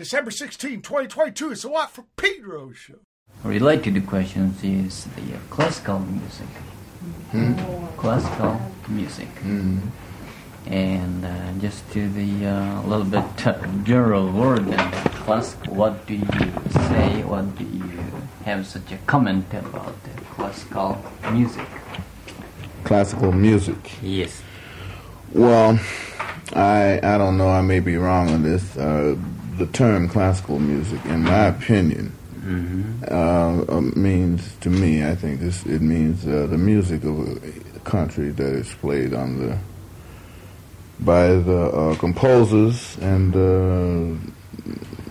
December 16, 2022. It's a Watt from Pedro show. Related to questions is the uh, classical music. Classical music. And uh, just to the uh, little bit uh, general word and classical, what do you say? What do you have such a comment about the classical music? Classical music. Yes. Well, I I don't know. I may be wrong on this. The term classical music, in my opinion, uh, uh, means to me. I think this it means uh, the music of a country that is played on the by the uh, composers and uh,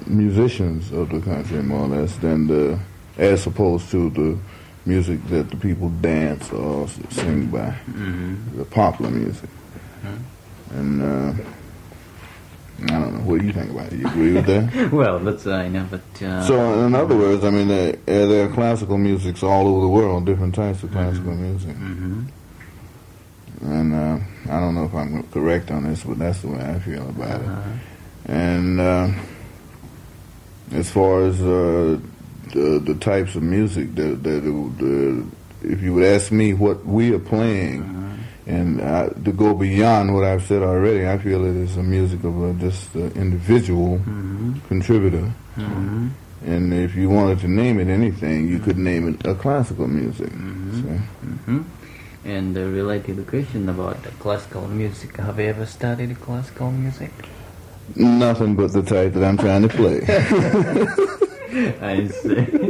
musicians of the country, more or less, than the as opposed to the music that the people dance or sing by, the popular music. And uh, I don't know. What do you think about it? You agree with that? Well, that's I know, but uh, so, in other words, I mean, there, uh, there are classical musics all over the world, different types of classical music. mhm. And uh, I don't know if I'm correct on this, but that's the way I feel about it. Uh-huh. And uh, as far as uh, the, the types of music that, that the, if you would ask me what we are playing, and uh, to go beyond what I've said already, I feel it is a music of a, just an individual contributor. And if you wanted to name it anything, you could name it a classical music. So, hmm And uh, related to question about the classical music, have you ever studied classical music? nothing but the type that I'm trying to play. I see.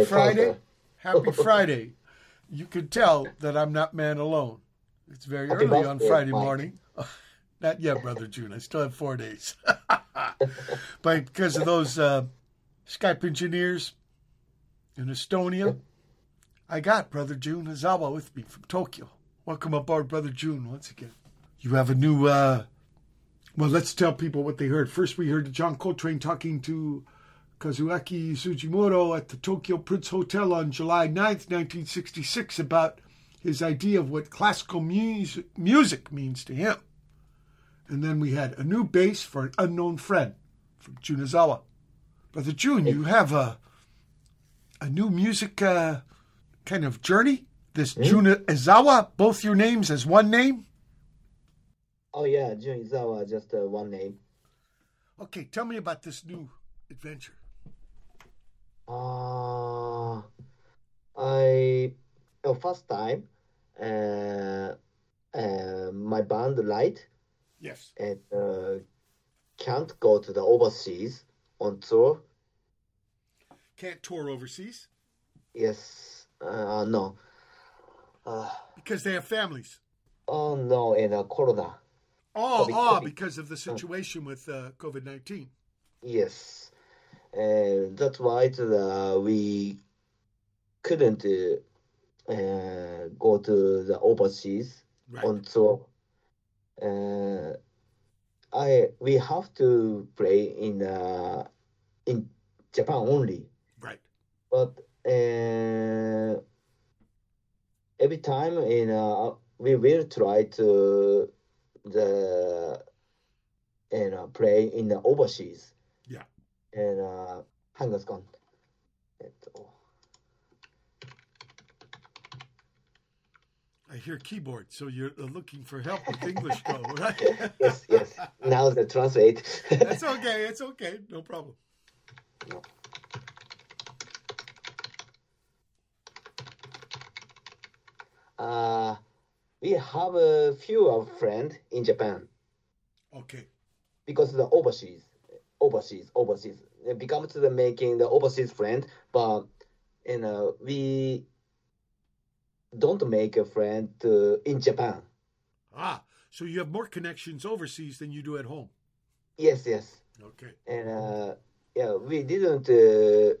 Happy Friday. Happy Friday. You could tell that I'm not man alone. It's very Happy early on Friday Mike. morning. not yet, Brother June. I still have four days. but because of those uh, Skype engineers in Estonia, I got Brother June Izawa with me from Tokyo. Welcome aboard, Brother June, once again. You have a new. Uh, well, let's tell people what they heard. First, we heard John Coltrane talking to Kazuaki Tsujimoto at the Tokyo Prince Hotel on July 9th, 1966, about his idea of what classical music, music means to him. And then we had a new bass for an unknown friend from Junizawa. Brother June, you have a a new music uh, kind of journey. This Juna Izawa, both your names as one name. Oh yeah, Jun Izawa, just uh, one name. Okay, tell me about this new adventure. Uh, I uh, first time, uh, uh, my band Lite Yes. and uh, can't go to the overseas on tour. Can't tour overseas Yes, uh, no. Uh, because they have families. oh no, in uh, Corona. Oh, oh, Covid. because of the situation with uh, COVID 19. Yes, and that's why the, we couldn't uh, uh, go to the overseas Right. on tour. Uh, I we have to play in uh, in Japan only, Right. but uh, every time in uh, we will try to the and uh, play in the overseas Yeah. And uh, ハンガースコン。えっと、 I hear keyboard, so you're uh, looking for help with English, though, right? yes, yes. Now the translate. That's okay. It's okay. No problem. uh, we have a few of friend in Japan Okay. because the overseas, overseas, overseas. It becomes the making the overseas friend, but you know we don't make a friend uh, in Japan. Ah, so you have more connections overseas than you do at home. Yes, yes. Okay. and uh, yeah, we didn't uh,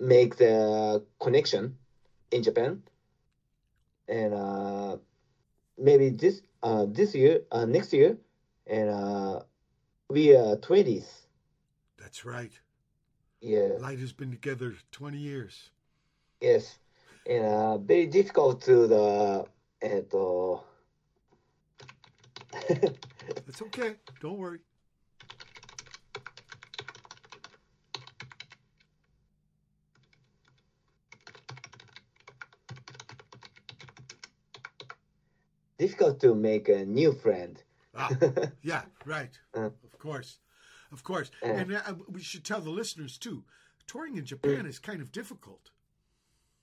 make the connection in Japan, and uh, maybe this uh, this year, uh, next year, and uh, we are twenties. That's right. Yeah. Lite has been together 20 years. Yes. And uh, very difficult to the. Uh, it's okay. Don't worry. Difficult to make a new friend. ah, yeah, right. Uh, of course. Of course. Uh. And uh, we should tell the listeners, too. Touring in Japan is kind of difficult.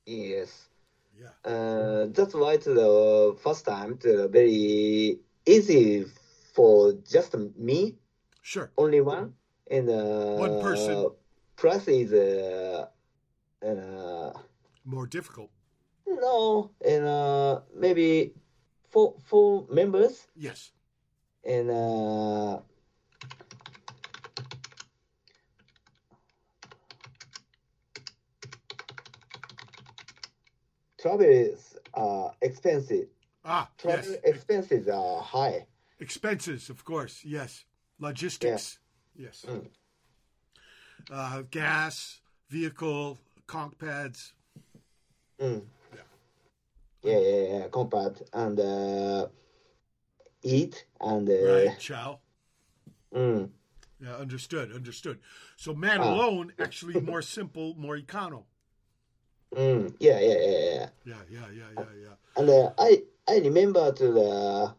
Yes. Yeah. Uh, that's why it's the first time it's very easy for just me, Sure. only one, and uh, One person. Plus is uh, uh, More difficult. no, and uh, maybe four four members, Yes. and uh, travel is uh, expensive. Ah, Travel yes. expenses are high. Expenses, of course. Yes. Logistics. Yes. Mm. Uh, gas, vehicle, conch pads. Mm. Yeah, yeah, yeah. Compact and uh, eat and uh, Right. Chow. mm, Yeah, understood. Understood. So man Ah. alone, actually more simple, more econo. Mm, yeah, yeah, yeah, yeah. Yeah, yeah, yeah, yeah, yeah. And uh, I I remember to the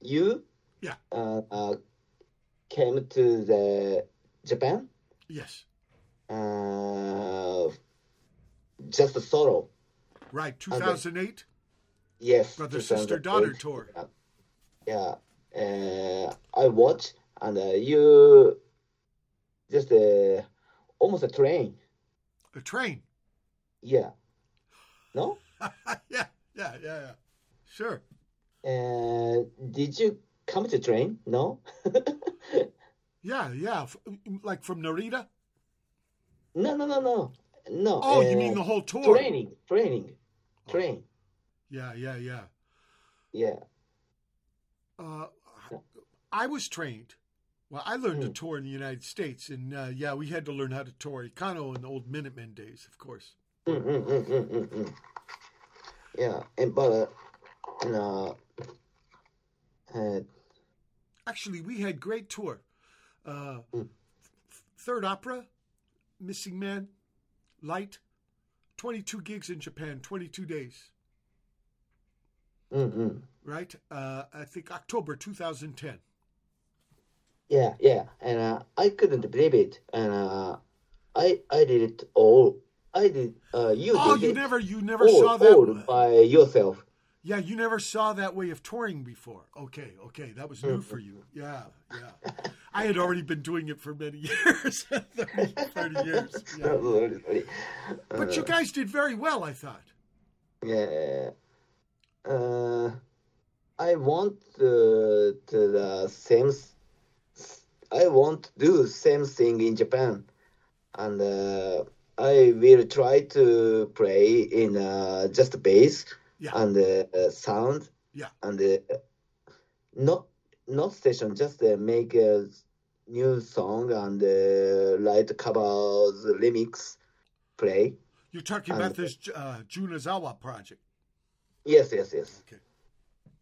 you Yeah. uh, uh, came to the Japan Yes. uh, just a solo. Right. 2008. Yes, Brother, sister, daughter 2008. tour. Yeah, uh, I watch and uh, you just uh, almost a train. A train. Yeah. No? yeah, yeah, yeah, yeah. Sure. Uh, did you come to train? No? Yeah, yeah. F- Like from Narita? no, no, no, no. No. Oh, you uh, mean the whole tour? training, training, train. Yeah, yeah, yeah. Yeah. Uh, I was trained. Well, I learned to Hmm. tour in the United States, and uh, yeah, we had to learn how to tour Econo in the old Minutemen days, of course. Mm, mm, mm, mm, mm, mm. Yeah, and but uh, and, uh, Actually, we had great tour. Uh, Mm. Third Opera, Missing Men, Lite, 22 gigs in Japan, 22 days, mm, mm. right? Uh, I think October 2010. yeah, yeah, and uh, I couldn't believe it, and uh, I I did it all. I did. Uh, you Oh, did you it never, you never all, saw that. by yourself. Yeah, you never saw that way of touring before. Okay, okay, that was new for you. Yeah, yeah. I had already been doing it for many years, 30, 30 years. Yeah. But you guys did very well, I thought. Yeah. Uh, I want uh, to the same. I want to do same thing in Japan, and uh, I will try to play in uh, just bass Yeah. and uh, sound. Yeah. And uh, not not session, just uh, make a new song and uh, write covers, remix, play. You're talking And- about this uh, Junizawa project. Yes, yes, yes. Okay.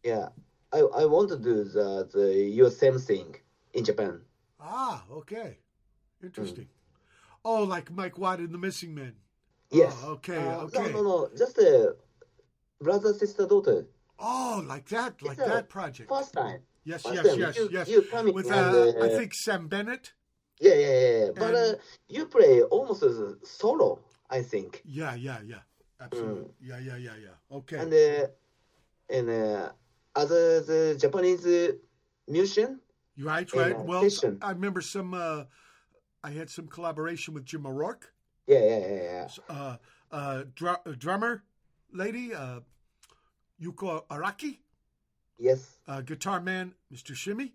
Yeah, I, I want to do the, the your same thing in Japan. Ah, okay. Interesting. Oh, like Mike Watt in The Missing Men. Yes. Oh, okay, Uh, okay. No, no, no. Just a brother, sister, daughter. Oh, like that, like It's that project. First time. Yes, first yes, time. yes, you, yes. You coming With, and, uh, I uh, think Sam Bennett. Yeah, yeah, yeah. yeah. But and- uh, you play almost as a solo, I think. Yeah, yeah, yeah. Absolutely. Yeah, yeah, yeah, yeah. Okay. Mm. And uh, and uh, other the Japanese uh, musician. right, right. Well, session. I remember some. I had some collaboration with Jim O'Rourke, Yeah, yeah, yeah, yeah. uh, uh, dr- uh, drummer lady uh, Yuko Araki, Yes, uh, guitar man Mr. Shimmy.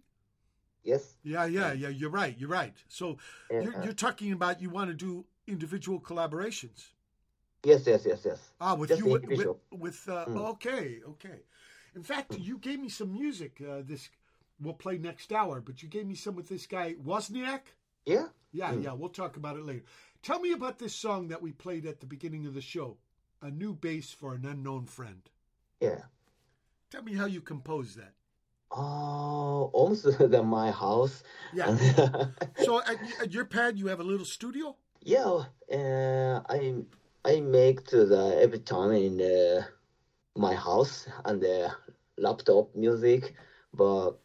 yes. Yeah, yeah, yeah. You're right. You're right. So you're, Uh, you're talking about you want to do individual collaborations. yes, yes, yes, yes. Ah, with Just you with, with, with uh, Mm. okay, okay. In fact, you gave me some music. Uh, this we'll play next hour, but you gave me some with this guy Wozniak. Yeah. Yeah, yeah. We'll talk about it later. Tell me about this song that we played at the beginning of the show, "A New Bass for an Unknown Friend." Yeah. Tell me how you composed that. Oh, almost than my house. Yeah. So at, at your pad, you have a little studio. yeah, uh, I I make the every time in uh, my house and the laptop music, but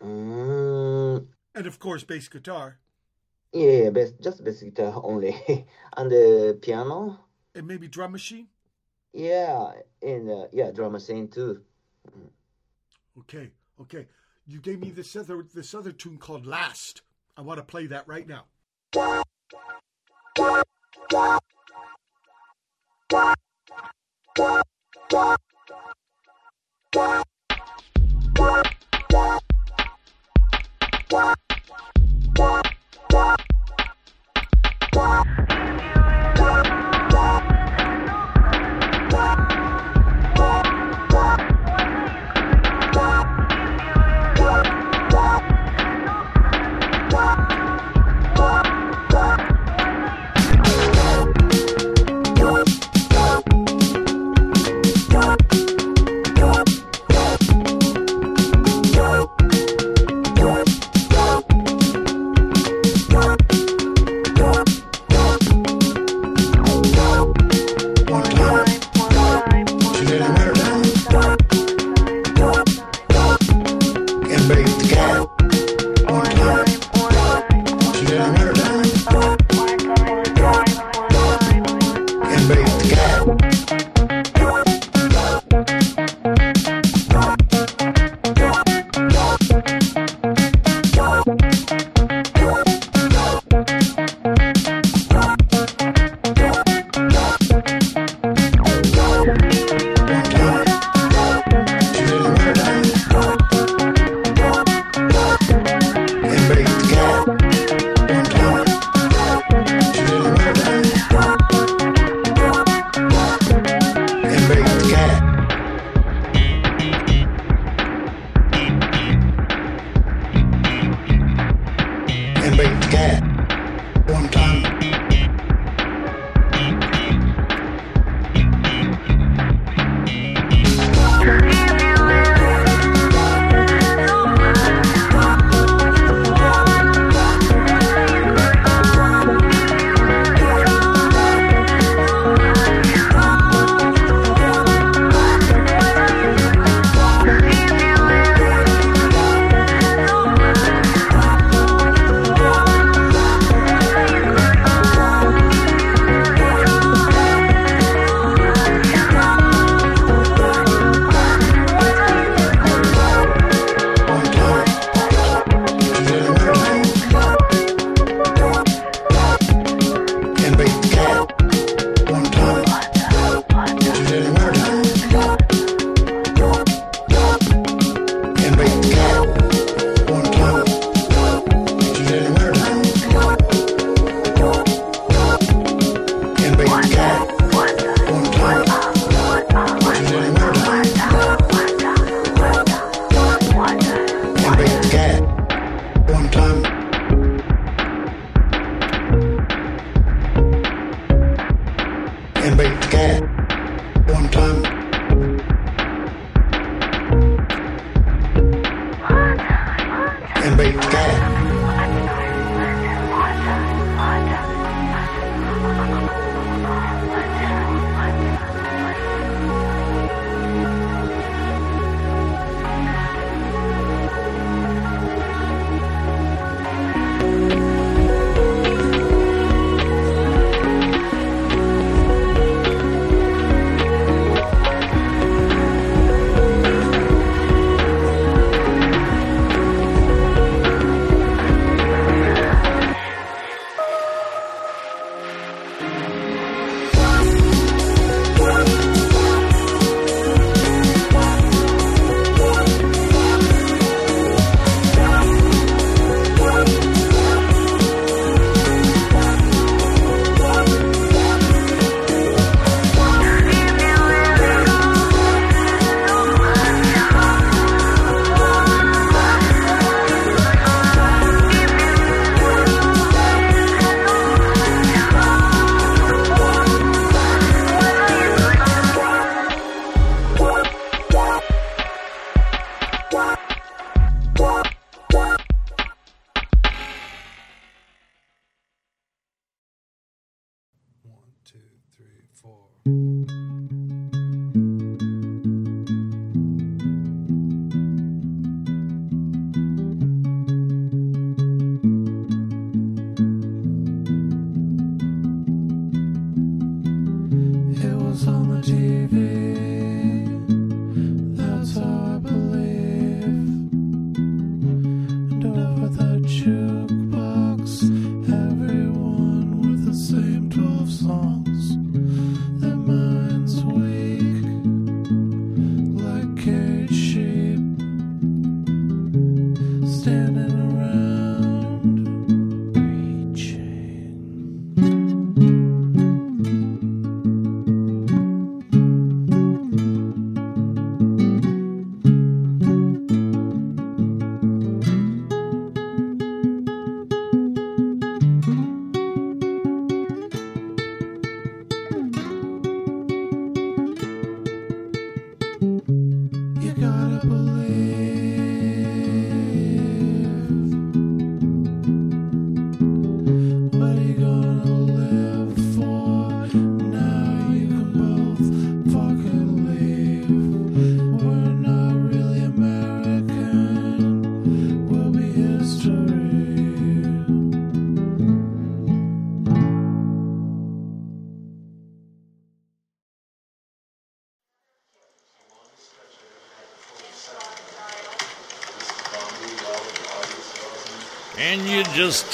um, And of course, bass guitar yeah, bas just basic guitar only, and the piano. and maybe drum machine. Yeah, and uh, yeah, drum machine too. Okay, okay. You gave me this other this other tune called "Last." I want to play that right now.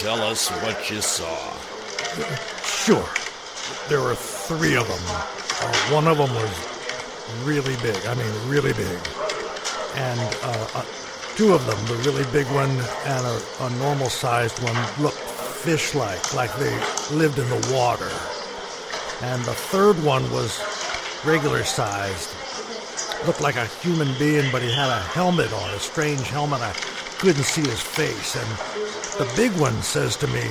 Tell us what you saw? Sure. There were three of them. Uh, one of them was really big. I mean, really big. And uh, uh, two of them, the really big one and a, a normal sized one, looked fish like, like they lived in the water. And the third one was regular sized. Looked like a human being, but he had a helmet on, a strange helmet. I couldn't see his face. And the big one says to me,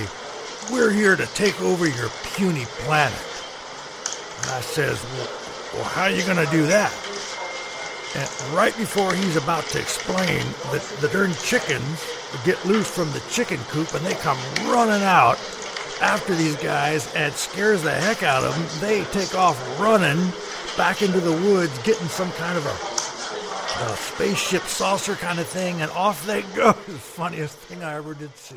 We're here to take over your puny planet. And I says, Well, how are you going to do that? And right before he's about to explain, the, the darn chickens get loose from the chicken coop and they come running out after these guys and scares the heck out of them. They take off running back into the woods, getting some kind of a, a spaceship saucer kind of thing, and off they go. the funniest thing I ever did see.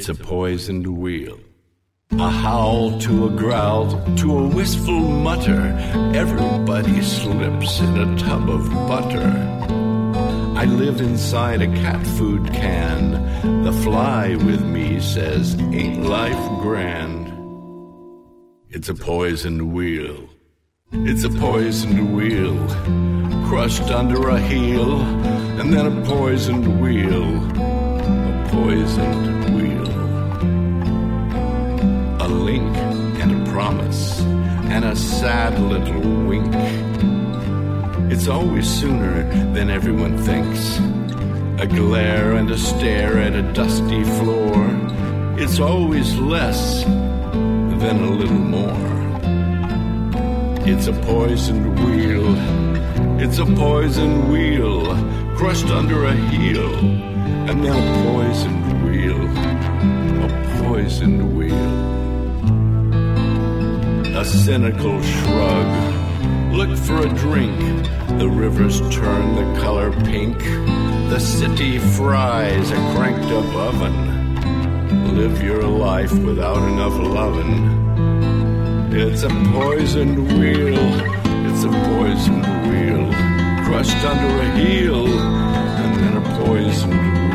It's a poisoned wheel. A howl to a growl to a wistful mutter. Everybody slips in a tub of butter. I live inside a cat food can. The fly with me says, Ain't life grand? It's a poisoned wheel. It's a poisoned wheel. Crushed under a heel, and then a poisoned wheel. Poisoned wheel. A link and a promise, and a sad little wink. It's always sooner than everyone thinks. A glare and a stare at a dusty floor. It's always less than a little more. It's a poisoned wheel. It's a poisoned wheel. Crushed under a heel. And a poisoned wheel. A poisoned wheel. A cynical shrug. Look for a drink. The rivers turn the color pink. The city fries a cranked up oven. Live your life without enough lovin'. It's a poisoned wheel. It's a poisoned wheel. Crushed under a heel. And then a poisoned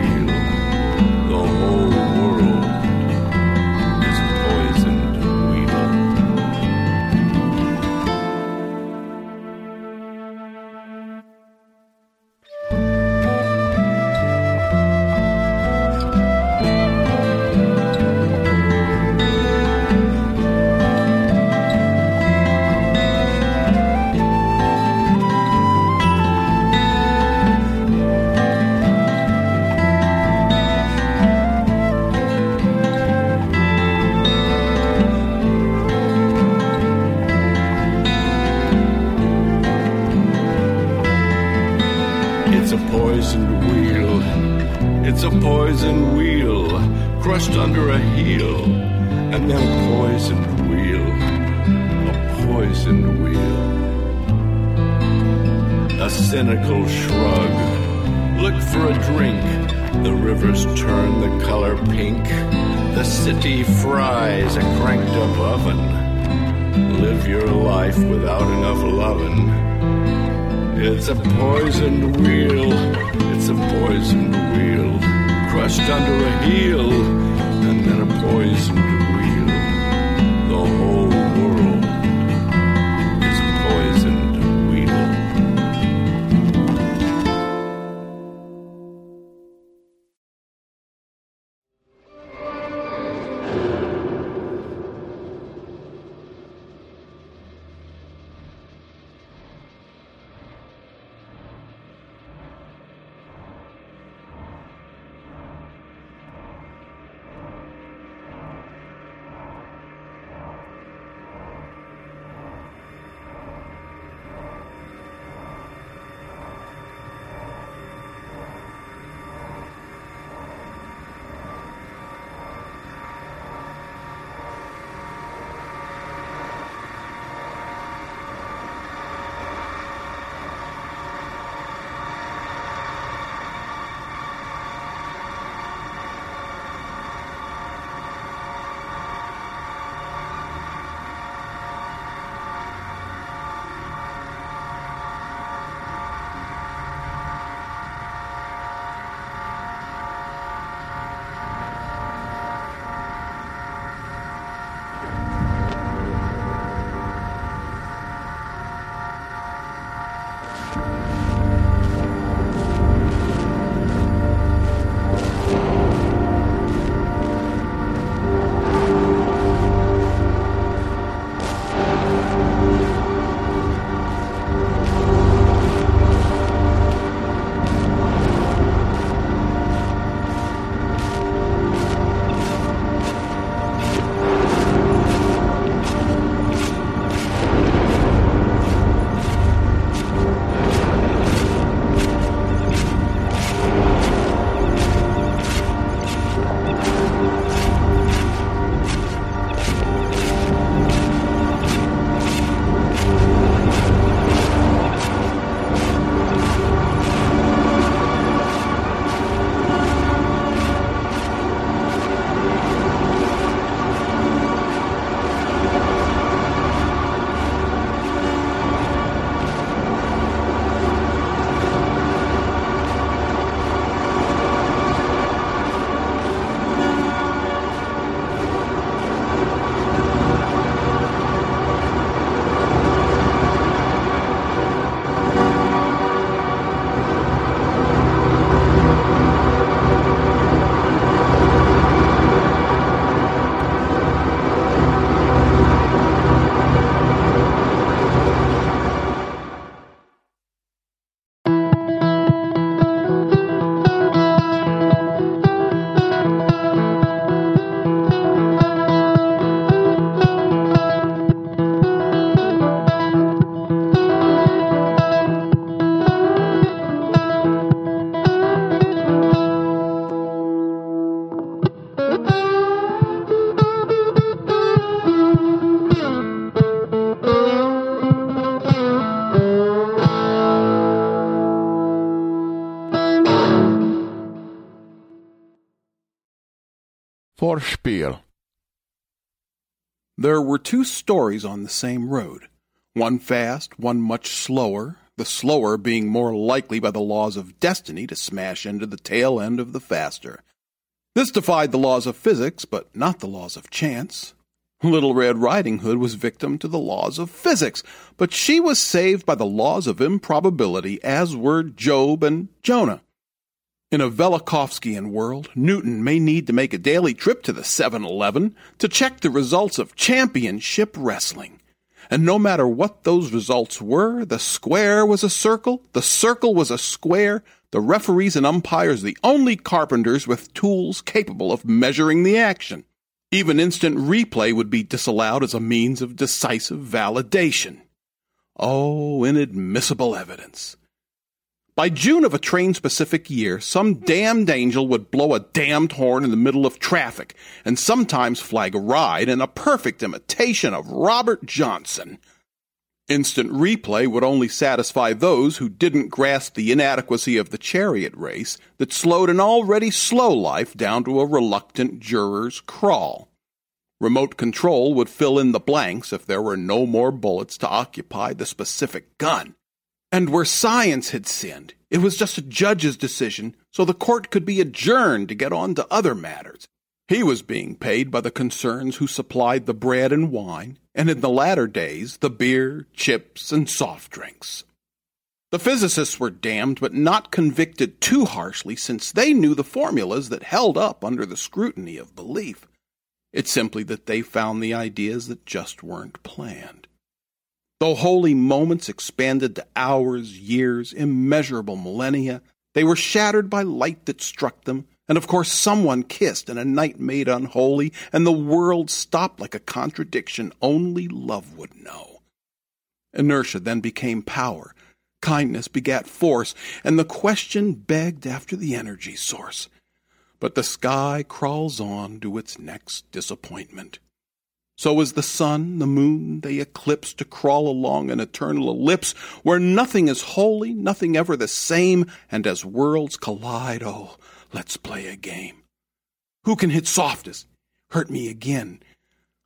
life without enough lovin'. It's a poisoned wheel. It's a poisoned wheel. Crushed under a heel. And then a poisoned Vorspiel. There were two stories on the same road, one fast, one much slower, the slower being more likely by the laws of destiny to smash into the tail end of the faster. This defied the laws of physics, but not the laws of chance. Little Red Riding Hood was victim to the laws of physics, but she was saved by the laws of improbability, as were Job and Jonah. In a Velikovskian world, Newton may need to make a daily trip to the 7 Eleven to check the results of championship wrestling. And no matter what those results were, the square was a circle, the circle was a square, the referees and umpires the only carpenters with tools capable of measuring the action. Even instant replay would be disallowed as a means of decisive validation. Oh, inadmissible evidence. By June of a train specific year, some damned angel would blow a damned horn in the middle of traffic, and sometimes flag a ride in a perfect imitation of Robert Johnson. Instant replay would only satisfy those who didn't grasp the inadequacy of the chariot race that slowed an already slow life down to a reluctant juror's crawl. Remote control would fill in the blanks if there were no more bullets to occupy the specific gun. And where science had sinned, it was just a judge's decision, so the court could be adjourned to get on to other matters. He was being paid by the concerns who supplied the bread and wine, and in the latter days, the beer, chips, and soft drinks. The physicists were damned, but not convicted too harshly, since they knew the formulas that held up under the scrutiny of belief. It's simply that they found the ideas that just weren't planned. Though holy moments expanded to hours, years, immeasurable millennia, they were shattered by light that struck them, and of course someone kissed and a night made unholy, and the world stopped like a contradiction only love would know. Inertia then became power, kindness begat force, and the question begged after the energy source. But the sky crawls on to its next disappointment. So is the sun, the moon, they eclipse to crawl along an eternal ellipse where nothing is holy, nothing ever the same, and as worlds collide, oh, let's play a game. Who can hit softest? Hurt me again.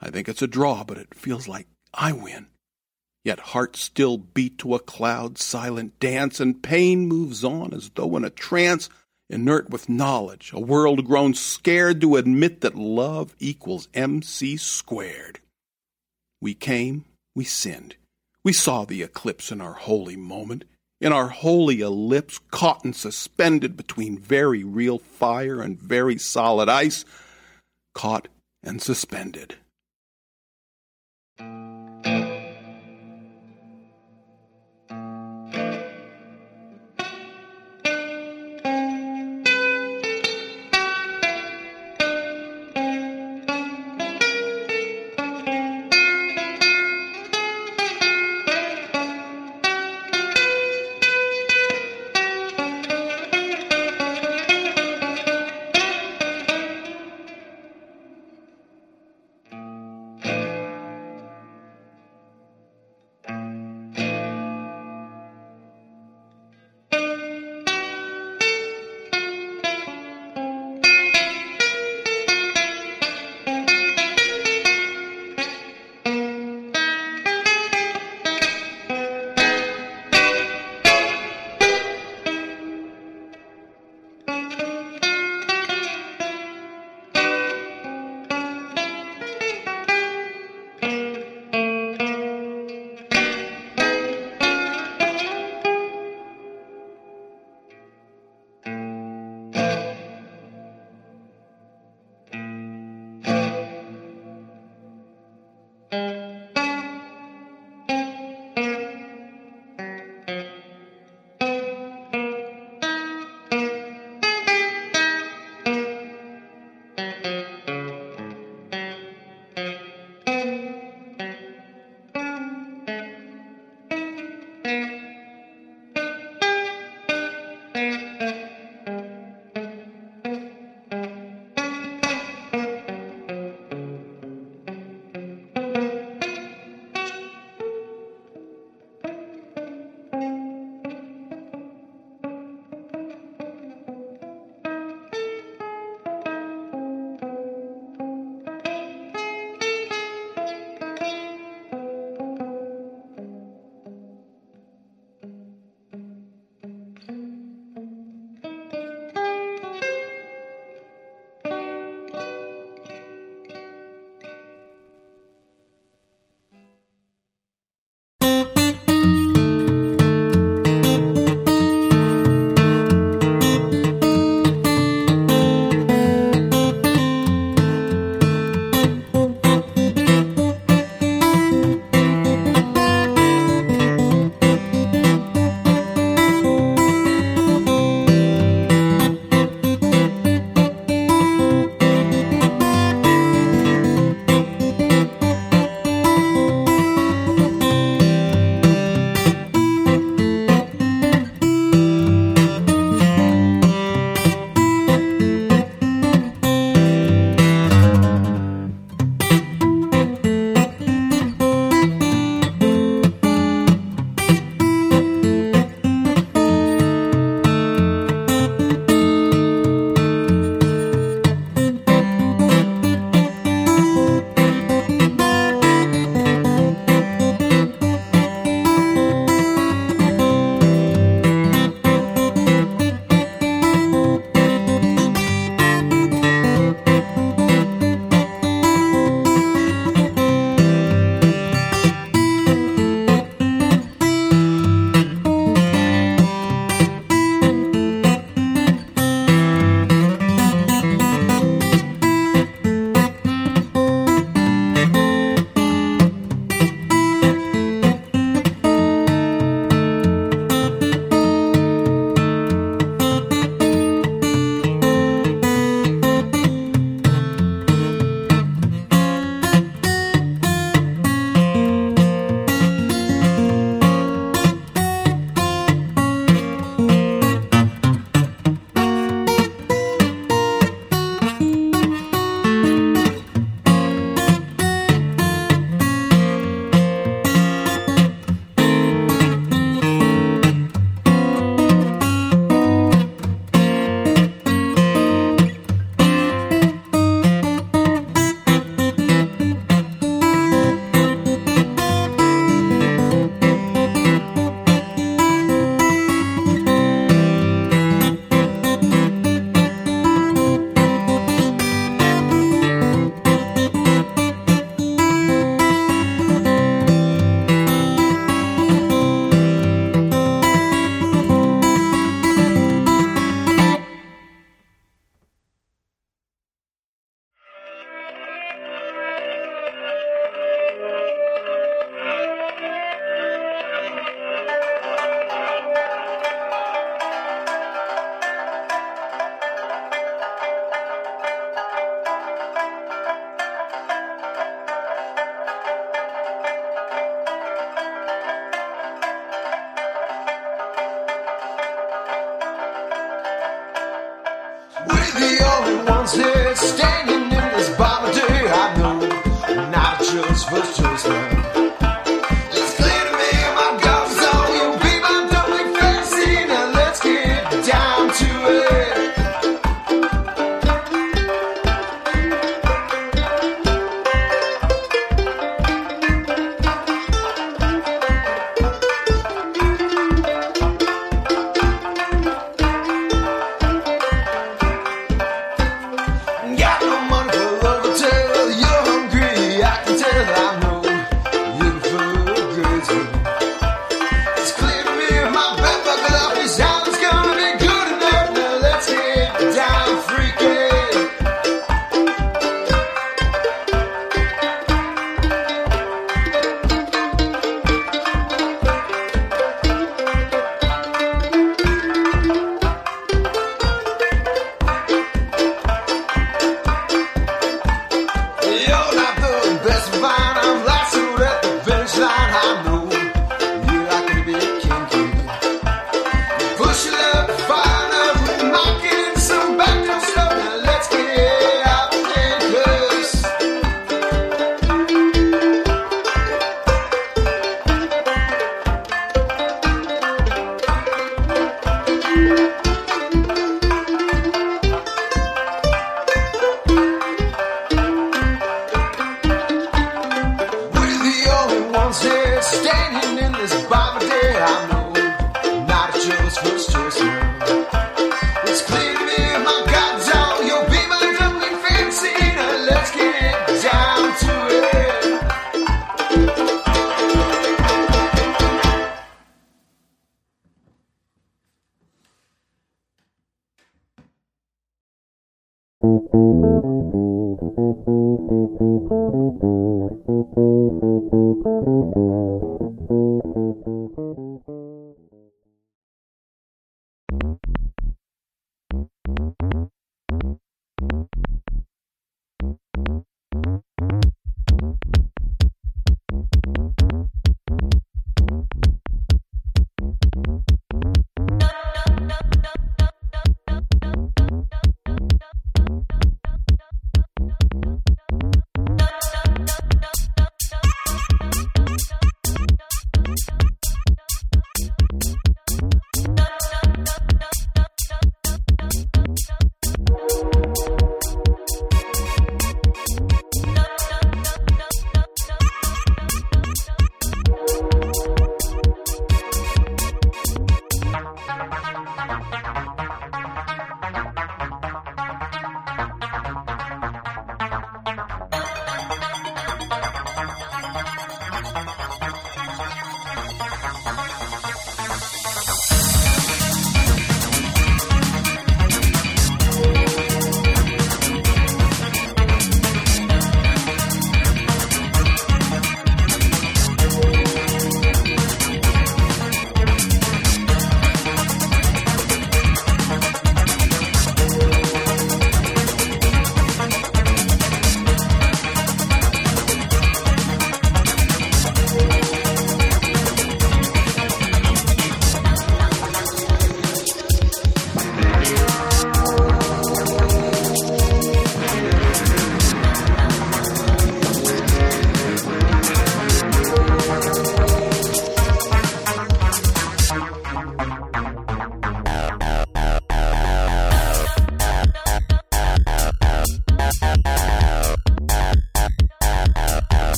I think it's a draw, but it feels like I win. Yet hearts still beat to a cloud silent dance, and pain moves on as though in a trance inert with knowledge, a world grown scared to admit that love equals MC squared. We came, we sinned. We saw the eclipse in our holy moment, in our holy ellipse, caught and suspended between very real fire and very solid ice, caught and suspended.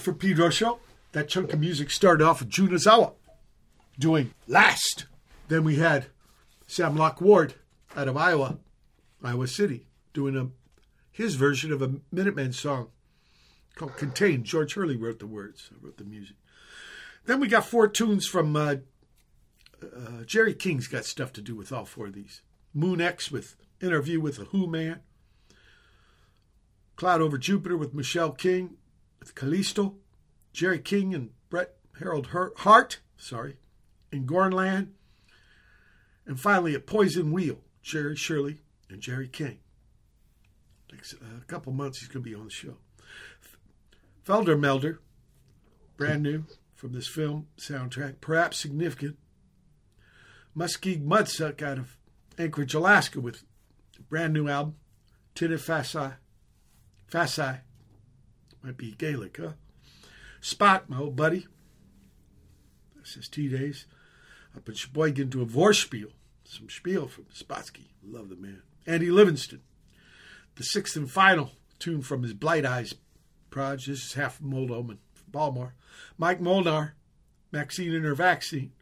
For Pedro show. That chunk of music started off with Junizawa doing Last. Then we had Sam Locke Ward out of Iowa, Iowa City, doing a his version of a Minutemen song called Contained. George Hurley wrote the words, wrote the music. Then we got four tunes from uh, uh, Jerry King's got stuff to do with all four of these. Moon X with Interview with a Hooman. Cloud Over Jupiter with Michele King, Callisto. Jerry King and Bret Harold Hart, sorry, in Gornland. And finally, a Poison Wheel, Jerry Shirley and Jerry King. Next, a couple months, he's going to be on the show. Feldermelder, brand new from this film soundtrack, perhaps significant. Muskeg Mudsuck out of Anchorage, Alaska, with brand new album, Tine Fasaigh. Fasaigh. Might be Gaelic, huh? Spot, my old buddy. This is two Days. Up in Sheboygan to a Vorspiel. Some spiel from Spotsky. Love the man. Andy Livingston. The sixth and final tune from his Blight Eyes project. This is half from Old Omen from Baltimore. Mike Molnar, Maxine and her vaccine.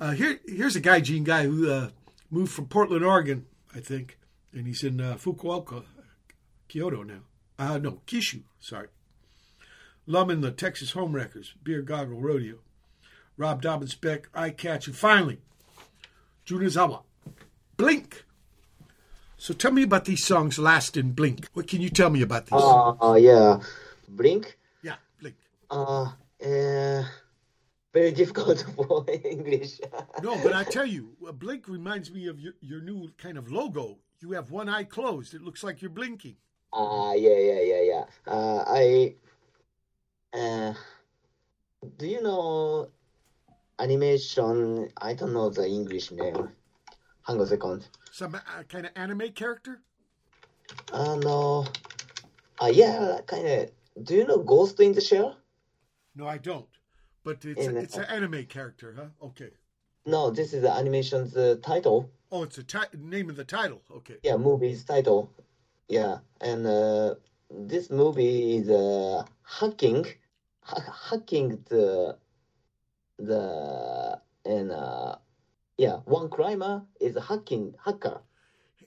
Uh, here, here's a guy, Gene Guy, who uh, moved from Portland, Oregon, I think, and he's in uh, Fukuoka, Kyoto now. Uh, no, Kishu, sorry. Lum and the Texas Home Wreckers, Beer Goggle Rodeo. Rob Daubenspeck, Eye Catch, and finally, Junizawa, Blink. So tell me about these songs, Last and Blink. What can you tell me about these? Uh, uh yeah. Blink? Yeah, Blink. Uh, uh very difficult for English. no, but I tell you, Blink reminds me of your, your new kind of logo. You have one eye closed. It looks like you're blinking. Ah, uh, yeah, yeah, yeah, yeah. Uh, I, uh, do you know animation? I don't know the English name. Hang on a second. Some uh, kind of anime character? Uh, no. Uh, yeah, kind of. Do you know Ghost in the Shell? No, I don't. But it's a, it's an anime character, huh? Okay. No, this is the animation's uh, title. Oh, it's the ti- name of the title. Okay. Yeah, movie's title. Yeah, and uh, this movie is uh, hacking, ha- hacking the the and uh, yeah, one climber is a hacking hacker.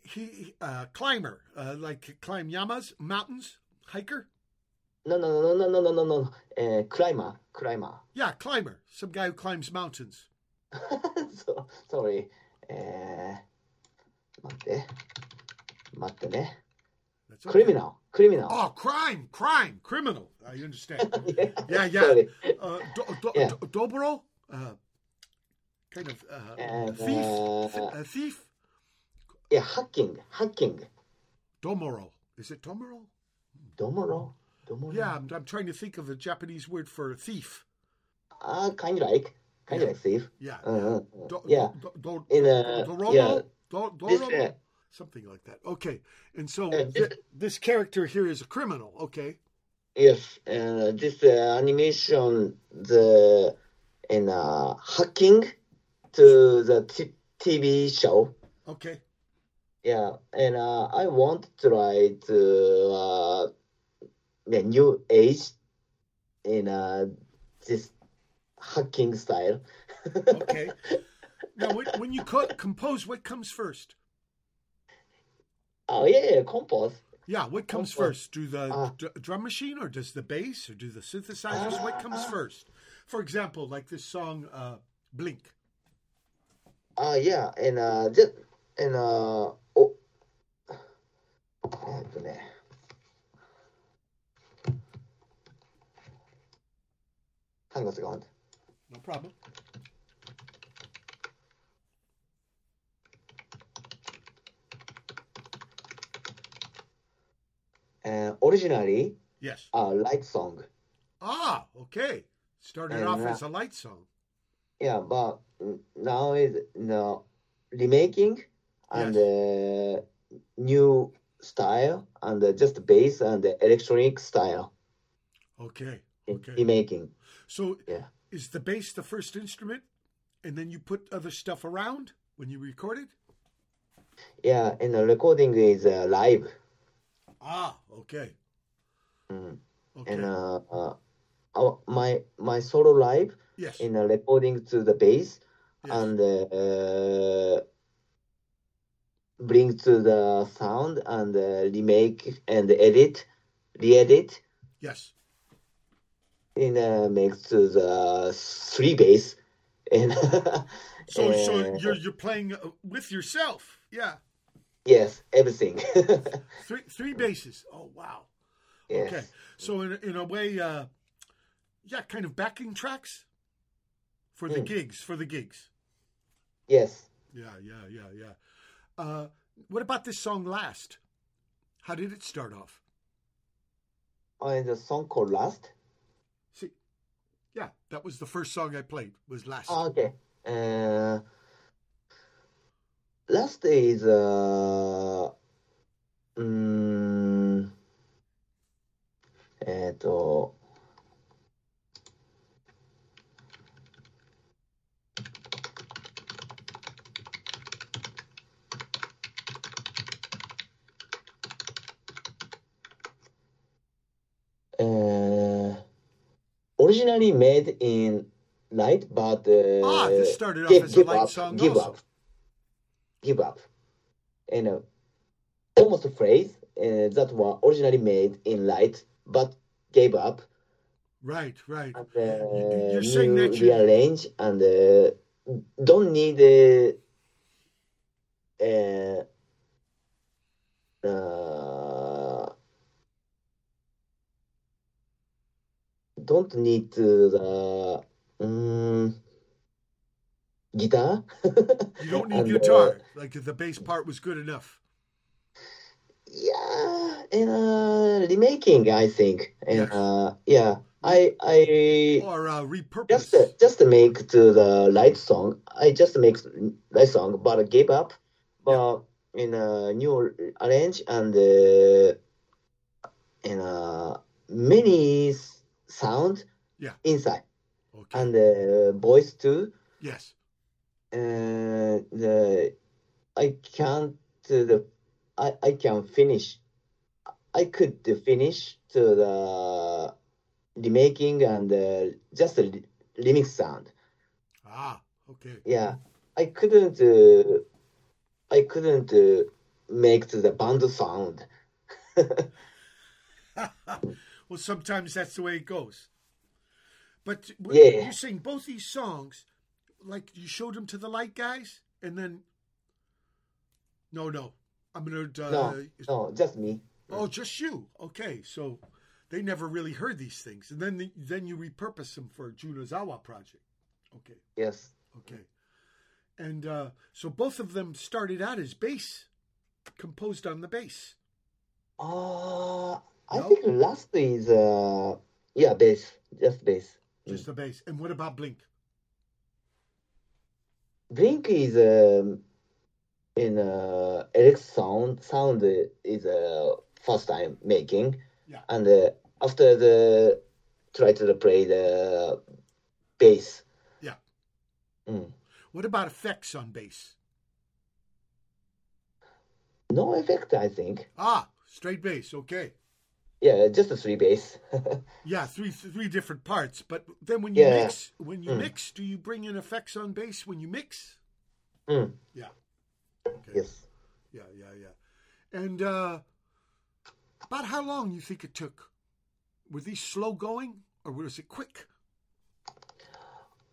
He uh, climber, uh, like climb yamas, mountains, hiker. No, no, no, no, no, no, no, no. Uh, climber, climber. Yeah, climber. Some guy who climbs mountains. so, sorry. えー、待って。待ってね。 That's okay. Criminal. Criminal. Oh, crime, crime, criminal. I understand. yeah, yeah. yeah. Uh, do, do, yeah. Do, dobro? Uh, kind of uh, and, thief. Uh, a thief? Yeah, hacking. Hacking. Domoro. Is it Domoro? Domoro? Domoro? Yeah, I'm, I'm trying to think of a Japanese word for thief. Uh, kind of like. Kind yeah. of like thief. Yeah. Uh, do, yeah. Do, do, In a, Doromo? Yeah. Do, Doromo? This, Something like that. Okay. And so uh, this, th- this character here is a criminal. Okay. Yes. And uh, this uh, animation, the in uh, hacking to the t- TV show. Okay. Yeah, and uh, I want to try to uh, the new age in uh, this hacking style. okay. Now, when, when you co- compose, what comes first? Oh yeah, compos. Yeah, what comes compos. first? Do the uh, d- drum machine, or does the bass, or do the synthesizers? Uh, what ah. comes uh, first? For example, like this song, uh, "Blink." Oh yeah, and uh, just and uh, oh, hang on a second. No problem. Uh, originally, yes, a Lite song. Ah, okay. Started and, off uh, as a Lite song. Yeah, but now is no remaking and yes. uh, new style and uh, just bass and the electronic style. Okay. Okay. Remaking. So yeah. is the bass the first instrument, and then you put other stuff around when you record it? Yeah, and the recording is uh, live. Ah, okay. Mm. Okay. and uh, uh, my my solo live yes. in a recording to the bass yes. and uh, bring to the sound and uh, remake and edit, re-edit yes. in uh, makes to the three bass and So so you're you're playing uh, with yourself. Yeah. Yes everything Three three bases. Oh wow. yes Okay. So in in a way, uh, yeah, kind of backing tracks for the Hmm. gigs for the gigs. yes Yeah, yeah, yeah, yeah. Uh, what about this song "Last"? How did it start off? and the song called last See, yeah, that was the first song I played. Was "Last." Ah, okay uh, last is uh, mm, うーんえっ、ー、とえー、originally eh, made in Lite, but ah, eh, started off give, as a Lite song up give up, and uh, almost a phrase uh, that was originally made in Lite, but gave up. Right, right. And, uh, You're saying that you- rearrange and uh, don't need uh, uh, don't need to the um, guitar. You don't need And, uh, guitar. Like the bass part was good enough. yeah, and uh, remaking, I think, and Yes. uh, yeah, I I Or uh, repurpose. just uh, just to make to the Lite song. I just make Lite song, but I gave up. But in a new arrange and uh, in a many sound Yeah. inside okay. and uh, voice too. yes. Uh, the I can't uh, the I I can finish. I could finish to the remaking and uh, just a re- remix sound. Ah, okay. Yeah, I couldn't. Uh, I couldn't uh, make to the band sound. well, sometimes that's the way it goes. But Yeah. you sing both these songs, like you showed them to the Lite guys, and then. No, no. I'm gonna. Uh, No, no, just me. Oh, just you. Okay, so they never really heard these things, and then the, then you repurpose them for Junizawa project. Okay, Yes. okay, and uh, so both of them started out as bass, composed on the bass. Uh, I No? think last is uh, yeah, bass, just bass. Just the bass. And what about Blink? Blink is um, in uh, Eric sound. Sound is uh, first time making, Yeah. and uh, after the try to play the bass. Yeah. Mm. What about effects on bass? No effect, I think. Ah, straight bass. Okay. Yeah, just a three bass. Yeah, three three different parts. But then when you Yeah. mix, when you Mm. mix, do you bring in effects on bass when you mix? Mm. Yeah. Okay. Yes. Yeah, yeah, yeah. And uh, about how long you think it took? Were these slow going or was it quick?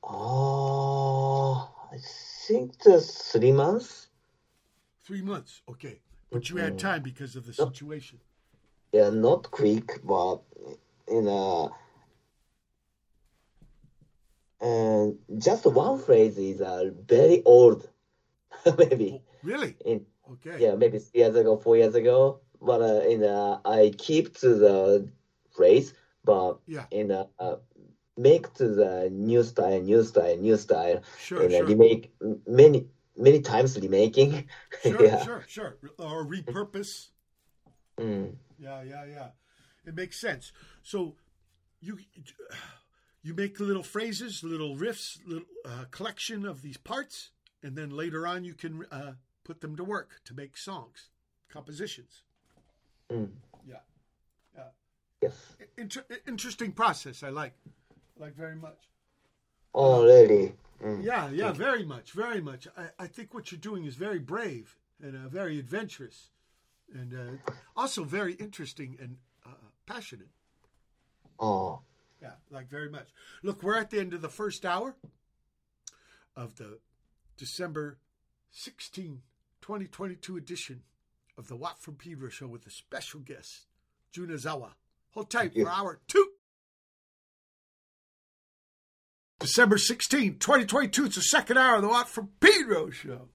Uh, I think the three months. Three months. Okay. But you had Mm. time because of the situation. Yeah, not quick, but in a and just one phrase is uh, very old, maybe Oh, really? in Okay. yeah maybe three years ago, four years ago. But uh, in uh, I keep to the phrase, but Yeah. in uh, uh, make to the new style, new style, new style, Sure, and uh, sure. remake m- many many times remaking. Sure, yeah. sure, sure. Or repurpose. Mm. Yeah, yeah, yeah. It makes sense. So you you make little phrases, little riffs, little uh, collection of these parts, and then later on you can uh, put them to work to make songs, compositions. Mm. Yeah, yeah. Yes. Inter- interesting process. I like, like very much. Oh, really? Mm. Yeah, yeah, very much, very much. I, I think what you're doing is very brave and uh, very adventurous, and uh, also very interesting and uh, passionate. Oh, Yeah, like very much. Look, we're at the end of the first hour of the December 16, 2022 edition of the Watt from Pedro show with a special guest, Junizawa. Hold tight for hour two. December 16, 2022. It's the second hour of the Watt from Pedro show.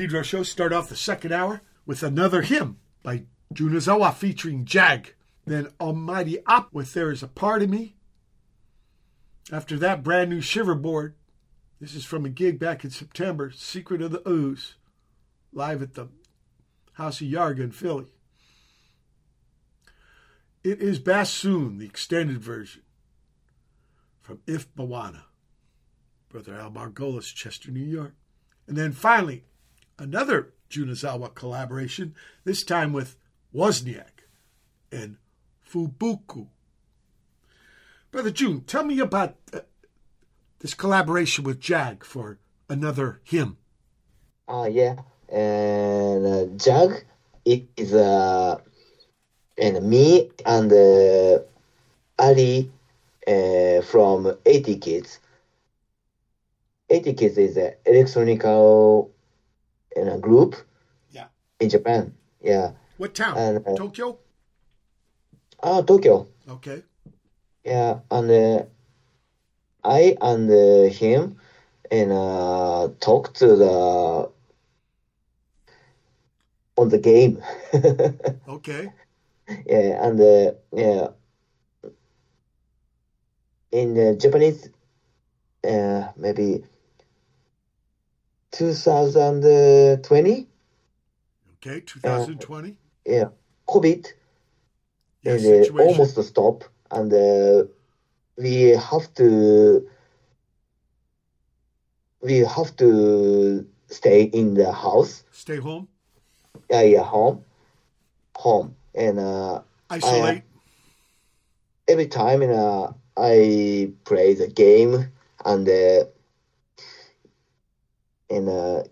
Pedro Show start off the second hour with another hymn by Junizawa featuring Jag. Then Almighty Opp with There Is a Part of Me. After that, brand new Shiverboard. This is from a gig back in September, Secret of the Ooze, live at the House of Yarga in Philly. It is Bassoon, the extended version, from If Bwana. Brother Al Margolis, Chester, New York. And then finally, another Junizawa collaboration, this time with Wozniak and Fubuku. Brother June, tell me about uh, this collaboration with Jag for another hymn. Uh, yeah. And uh, Jag, it is uh, and me and uh, Ali uh, from 80 Kids. 80 Kids is an electronical in a group Yeah. in Japan. Yeah. What town? And, uh, Tokyo? Ah, Tokyo. Okay. Yeah, and uh, I and uh, him and uh, talked to the on the game. Okay. yeah, and uh, yeah, in uh, Japanese, uh, maybe 2020. Okay. 2020. Yeah, COVID Your is uh, situation. almost stop, and uh, we have to we have to stay in the house. Stay home. Yeah, yeah, home, home, and uh, Isolate. every time and uh, I play the game and uh, and uh,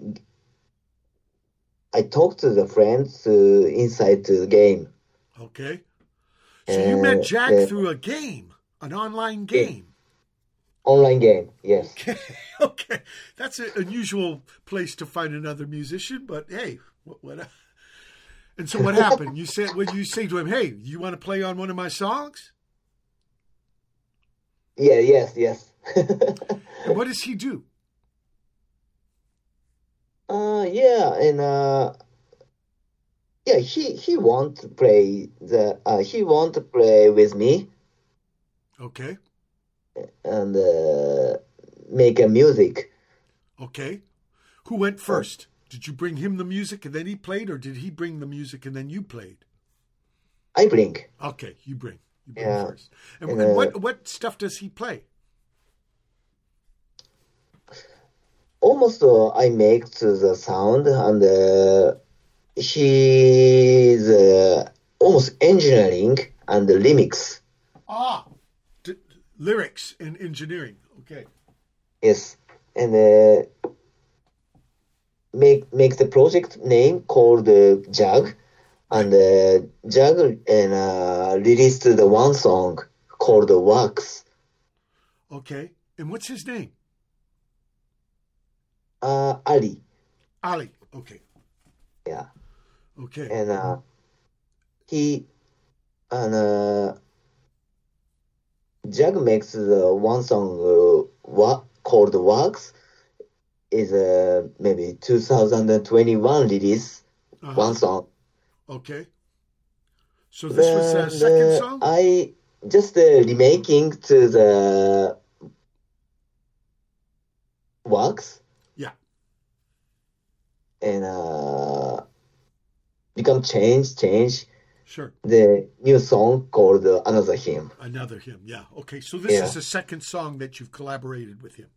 I talked to the friends uh, inside the game. Okay. So you met Jack uh, through a game, an online game. Online game, yes. Okay. Okay. That's an unusual place to find another musician, but hey, what, what and so what happened? You said when you say to him, "Hey, you want to play on one of my songs?" Yeah, yes, yes. And what does he do? Uh, yeah, and uh, yeah, he he want to play the uh, he want to play with me Okay. and uh, make a music. Okay. Who went first? Did you bring him the music and then he played, or did he bring the music and then you played? I bring. Okay, you bring. You bring Yeah. first. And, And, and uh, what what stuff does he play? Almost uh, I make to the sound and uh, he's uh, almost engineering and the remix. Ah, d- lyrics and engineering. Okay. Yes, and uh, make make the project name called uh, Jag, and uh, Jag and uh, released the one song called Wax. Okay. And what's his name? Uh, Ali, Ali. Okay. yeah, Okay. and uh, he and uh, Jack makes the one song uh, what called Wax is uh, maybe 2021 release Uh-huh. one song. Okay. So this was a And, second uh, song? I just uh, remaking to the wax. And uh, become change, change Sure. the new song called uh, Another Hymn. Another hymn. Yeah. Okay. So this Yeah. is the second song that you've collaborated with him.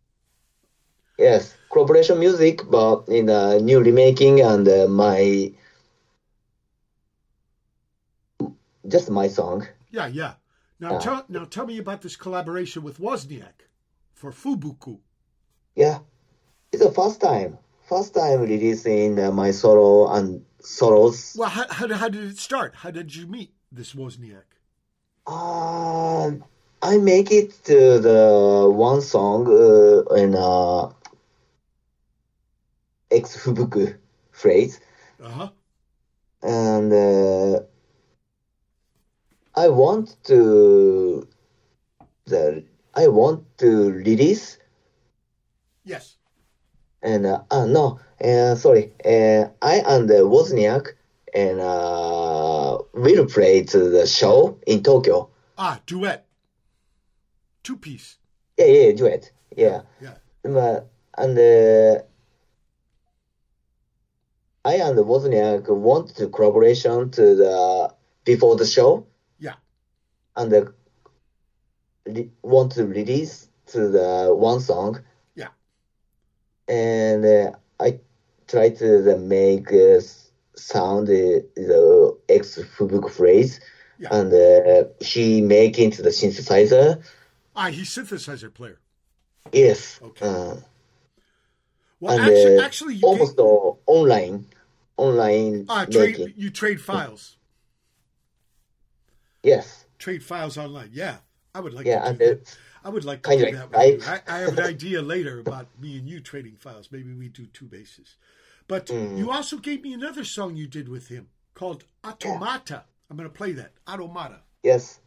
Yes, collaboration music, but in a new remaking and uh, my just my song. Yeah, yeah. Now tell now tell me about this collaboration with Wozniak for Fubuku. Yeah, it's the first time, first time releasing uh, my solo and solos. Well, how, how, how did it start? How did you meet this Wozniak? Uh, I make it to the one song uh, in uh, ex fubuku phrase, Uh huh. and uh, I want to the I want to release Yes. And uh, uh no, uh, sorry, uh, I and uh, Wozniak and uh, will play to the show in Tokyo. Ah, duet. Two piece. Yeah, yeah, duet. Yeah. Yeah. But, and uh, I and Wozniak want to collaboration to the before the show. Yeah. And uh, re- want to release to the one song. And uh, I try to uh, make uh, sound uh, the X Fubuk phrase. Yeah. And uh, she make into the synthesizer. Ah, he's synthesizer player. Yes. Okay. Uh, Well, and actually, uh, actually, you almost gave, online, online ah, trade, you trade files, Yes. trade files online. Yeah, I would like Yeah, to and do that. it's I would like to do that. With you. I, I have an idea later about me and you trading files. Maybe we do two bases. But Mm. you also gave me another song you did with him called Automata. I'm going to play that. Automata. yes.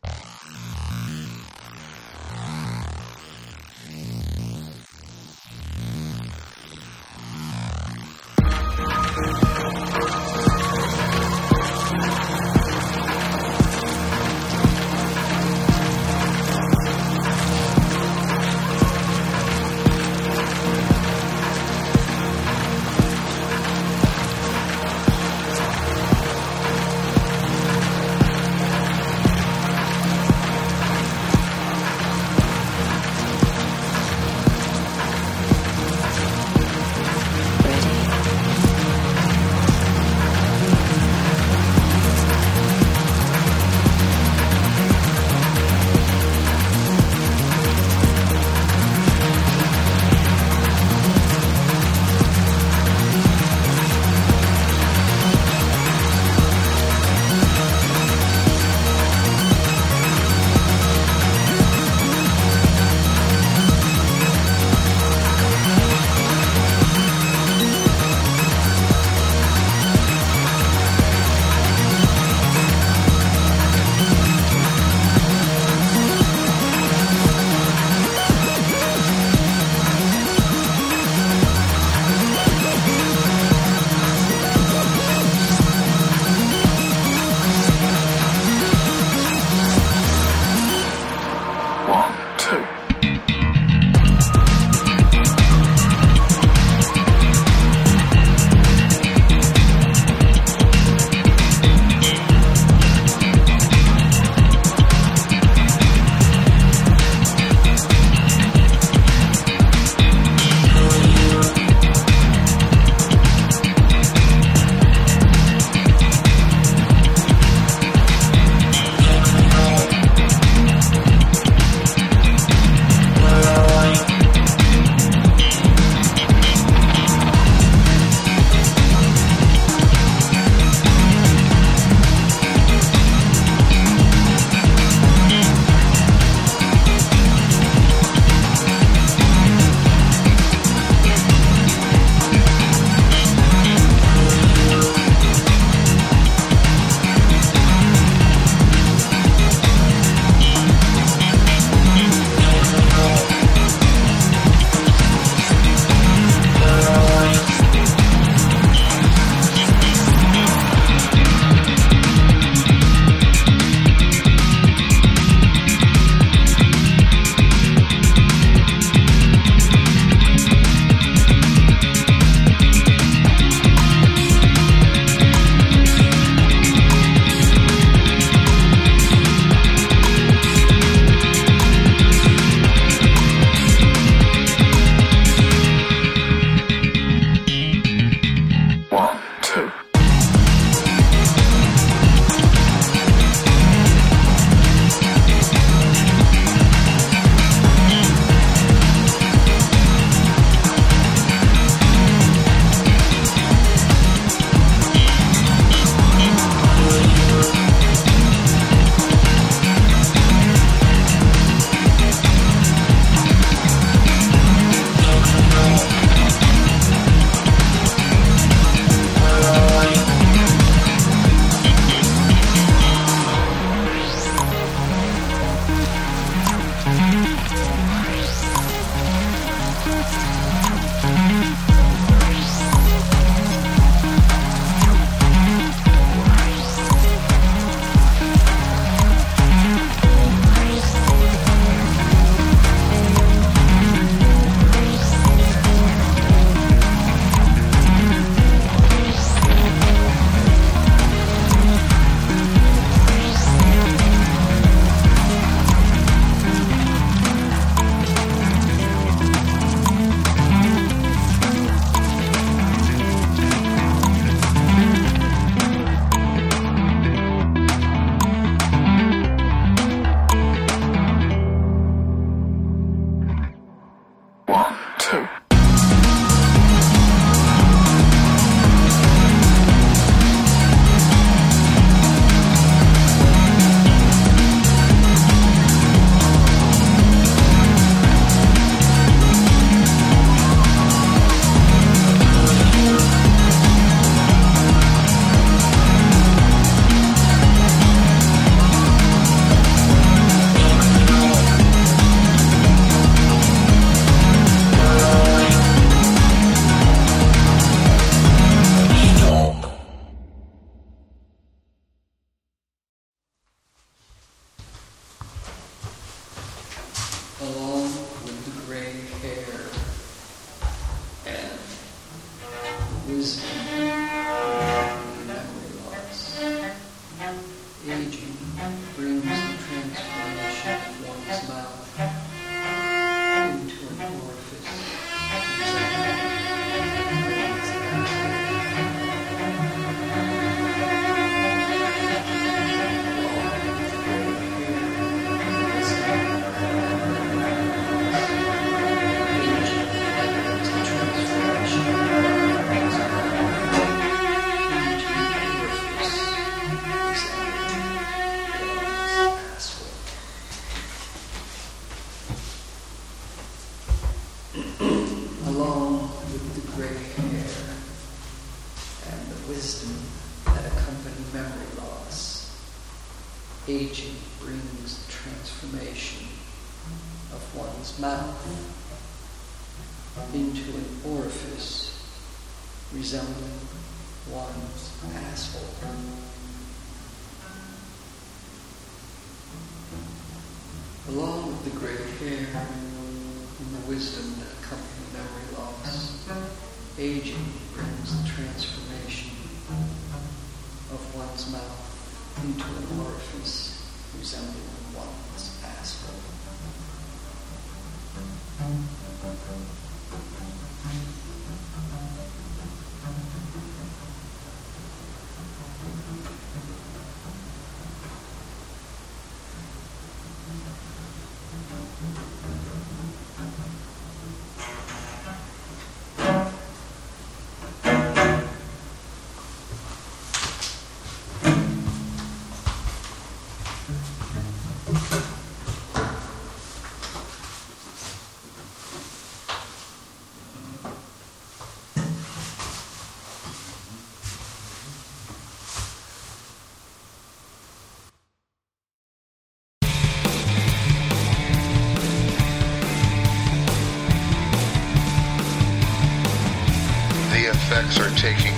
Are taking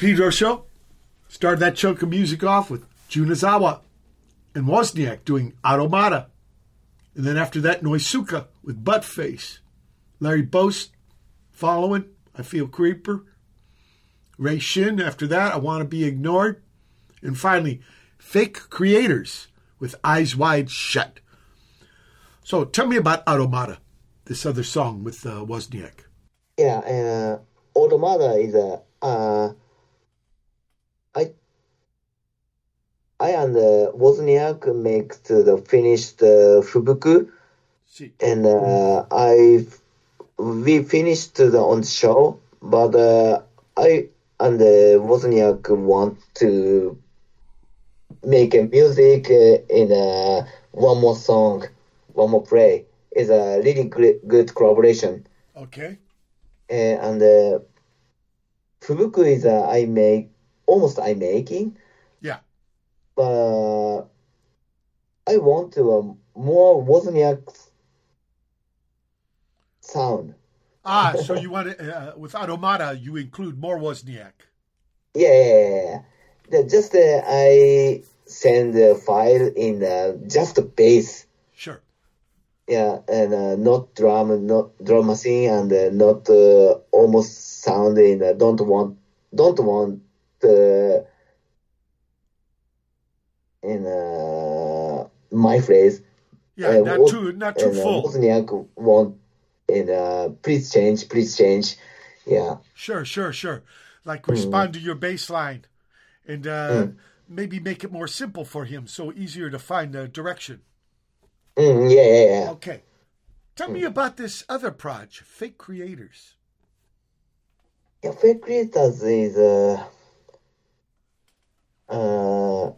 Pedro show. Started that chunk of music off with Junizawa and Wozniak doing Automata. And then after that, Noisuka with Buttface. Larry Bost following, I Feel Creeper. Ray Shinn after that, I Want to Be Ignored. And finally, Fake Creators with Eyes Wide Shut. So tell me about Automata, this other song with uh, Wozniak. Yeah, uh, Automata is a uh, I I and uh, Wozniak makes the finished uh, Fubuku, and uh, I we finished the on show, but uh, I and uh, Wozniak want to make a music uh, in uh, one more song, one more play. It's a really great, good collaboration. Okay. Uh, and uh, Fubuku is uh, I make almost I making. But I want to um, more Wozniak sound. Ah, so you want to, uh, with Automata, you include more Wozniak. Yeah, yeah, yeah. Just uh, I send the file in uh, just the bass. Sure. Yeah, and uh, not drum, not drum machine, and uh, not uh, almost sound in. Uh, don't want, don't want uh, in uh, my phrase. Yeah, Uh, not too- not too and, uh, full. Wozniak want in uh, please change, please change. Yeah. Sure, sure, sure. Like Mm. respond to your baseline, and uh, Mm. maybe make it more simple for him so easier to find the direction. Mm, yeah, yeah, yeah. Okay. Tell me about this other project, Fake Creators. Yeah, fake creators is uh, uh,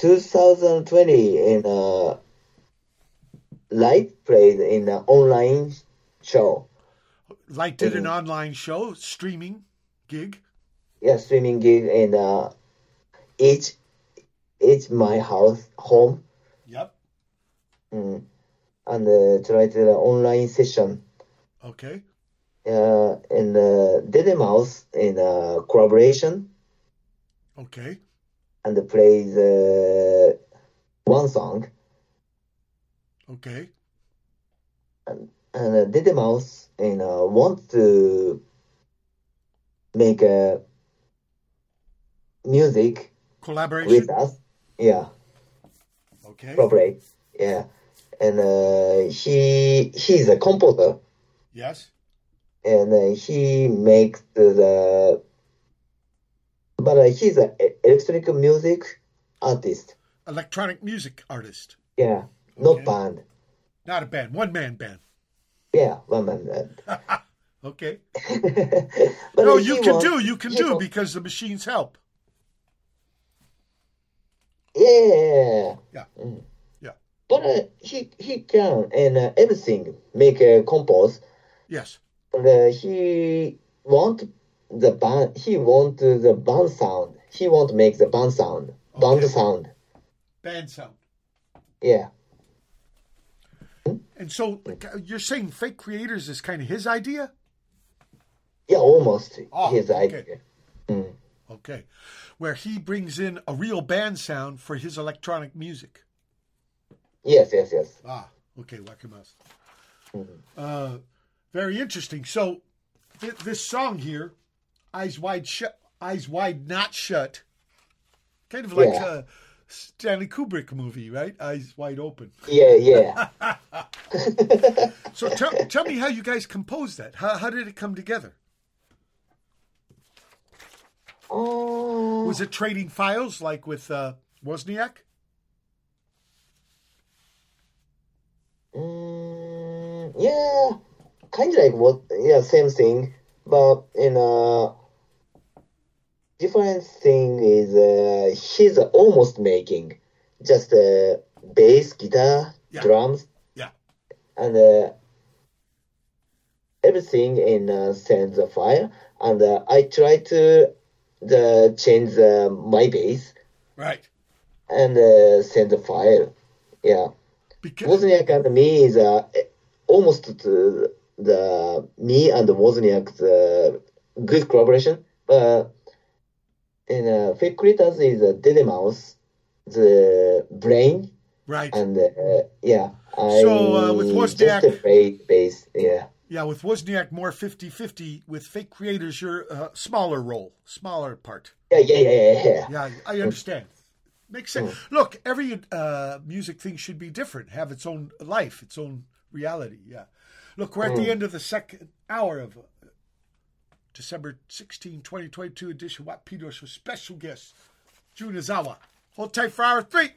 2020 in a live played in an online show. Like did an Mhm. online show, streaming gig. Yeah, streaming gig in uh, each each my house home. Yep. Mm. And uh, try to the online session. Okay. uh, in the Dede Mouse in uh, collaboration Okay. And plays uh, one song. Okay. and uh, Dede Mouse, you know, wants to make a music Collaboration. with us. Yeah, Okay. collaborate. Yeah, and uh, he he's a composer, Yes. and uh, he makes the. But uh, he's an electronic music artist. Electronic music artist. Yeah, not Okay. band. Not a band. One man band. Yeah, one man band. Okay. No, you can wants- do. You can do wants- because the machines help. Yeah. Yeah. Mm. Yeah. But uh, he he can and uh, everything make a compose. Yes. And uh, he want the band. He want the band sound. He want to make the band sound. Band Okay. sound. Band sound. Yeah. And so you're saying fake creators is kind of his idea? Yeah, almost Oh, his okay. idea. Mm. Okay. Where he brings in a real band sound for his electronic music. Yes, yes, yes. Ah, okay, Wakamas. Mm-hmm. Uh, very interesting. So, th- this song here, "Eyes Wide Shut," "Eyes Wide Not Shut," kind of like Yeah. a Stanley Kubrick movie, right? Eyes Wide Open. Yeah, yeah. So, tell tell me how you guys composed that. How how did it come together? Oh. Was it trading files like with uh, Wozniak? Mm, yeah, kind of like what? Yeah, same thing, but in a different thing is uh, he's almost making just uh, bass, guitar, Yeah. drums, Yeah. and uh, everything in uh, sends a file, and uh, I try to the change uh, my bass Right. and uh, send the file. Yeah. Because Wozniak and me is uh, almost the, the me and Wozniak's uh, good collaboration. But in uh, Fake Creators is uh, Dede Mouse, the brain, right. and uh, yeah. I So, uh, with Wozniak- bass. Yeah. Yeah, with Wozniak more 50-50. With fake creators, you're a smaller role, smaller part. Yeah, yeah, yeah, yeah, yeah. Yeah, I understand. Makes sense. Look, every uh, music thing should be different, have its own life, its own reality. Yeah. Look, we're at the end of the second hour of uh, December 16, 2022 edition. What Pedos with special guest Jun Izawa. Hold tight for hour three.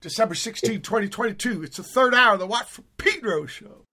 December 16, 2022. It's the third hour of the Watt from Pedro show.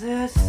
this.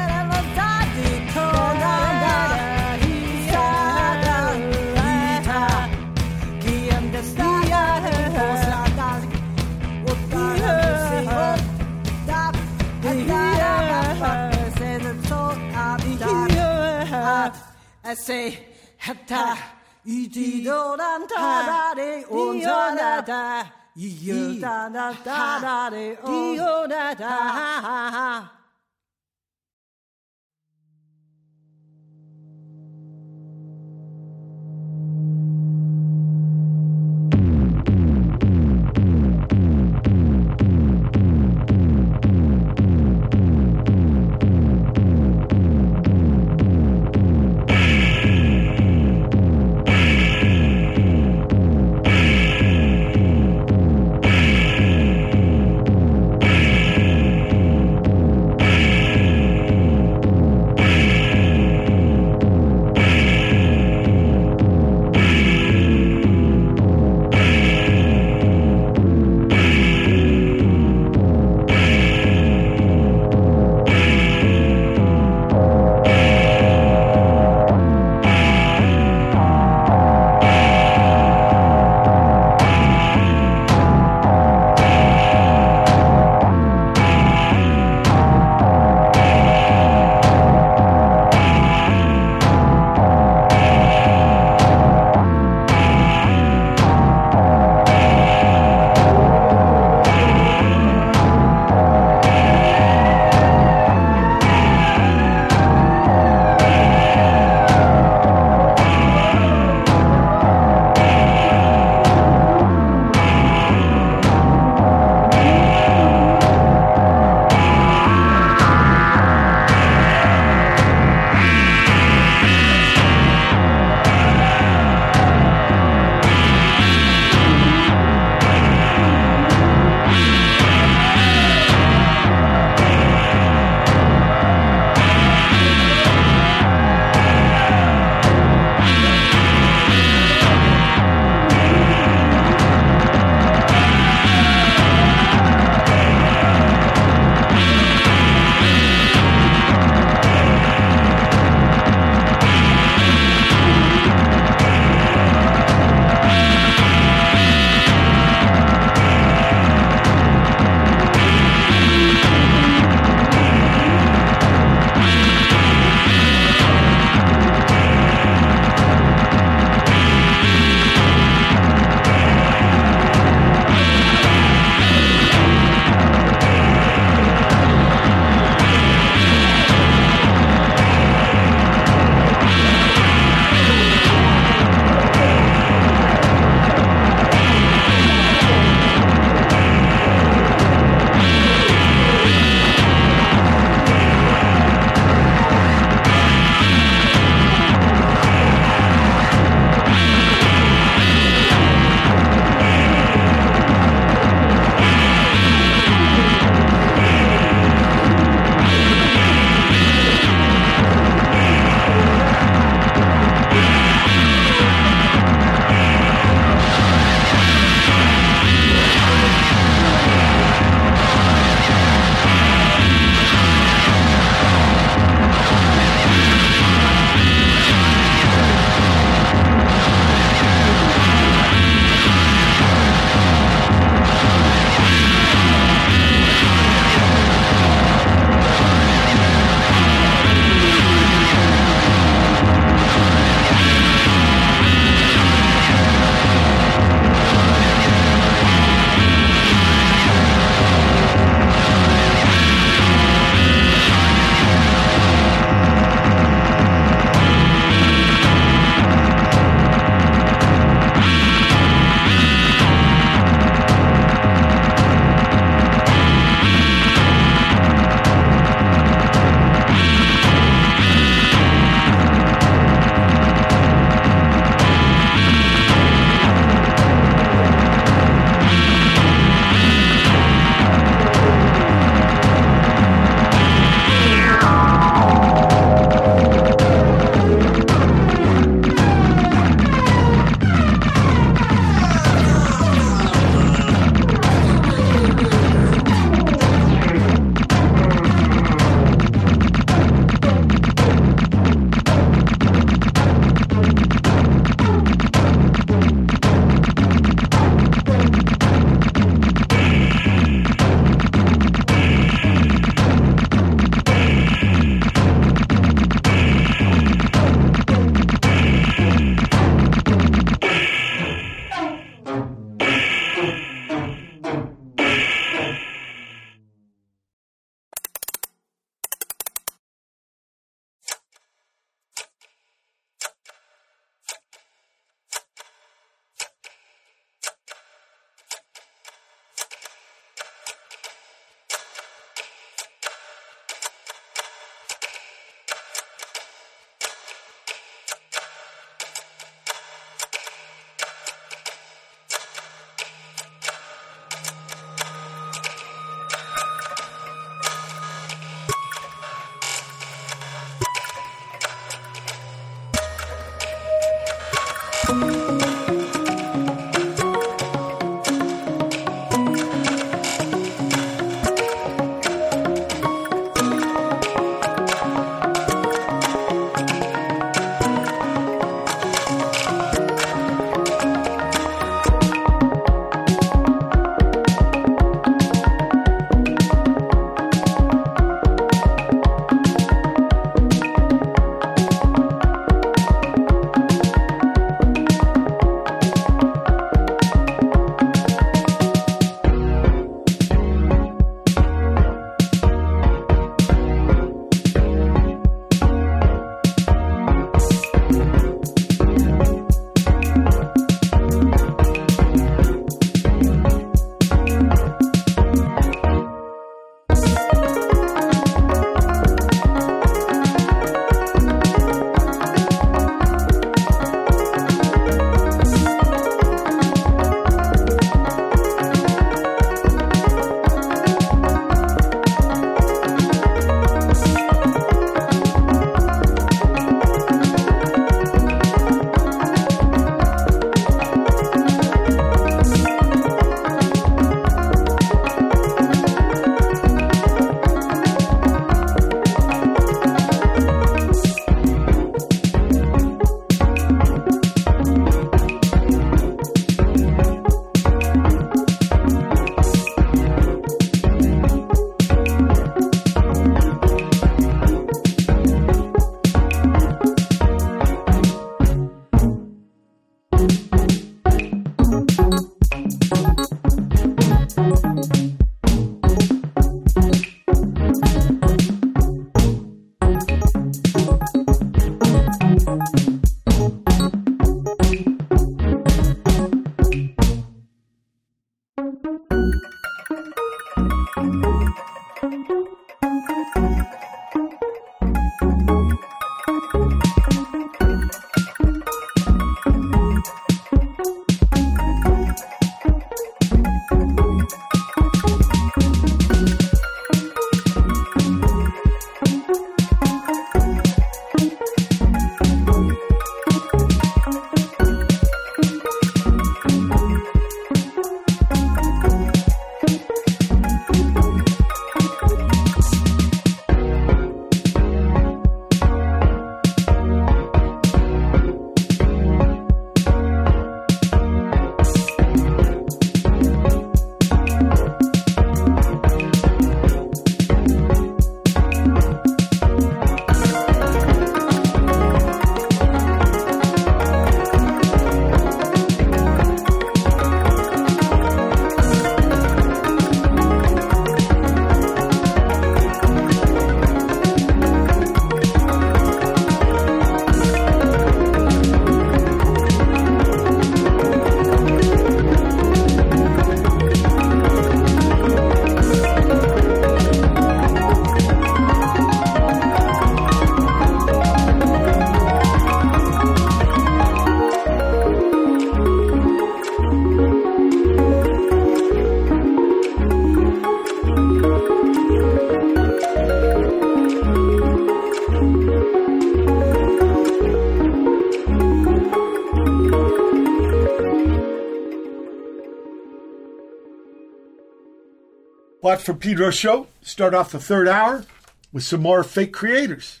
Watt from Pedro show. Start off the third hour with some more fake creators.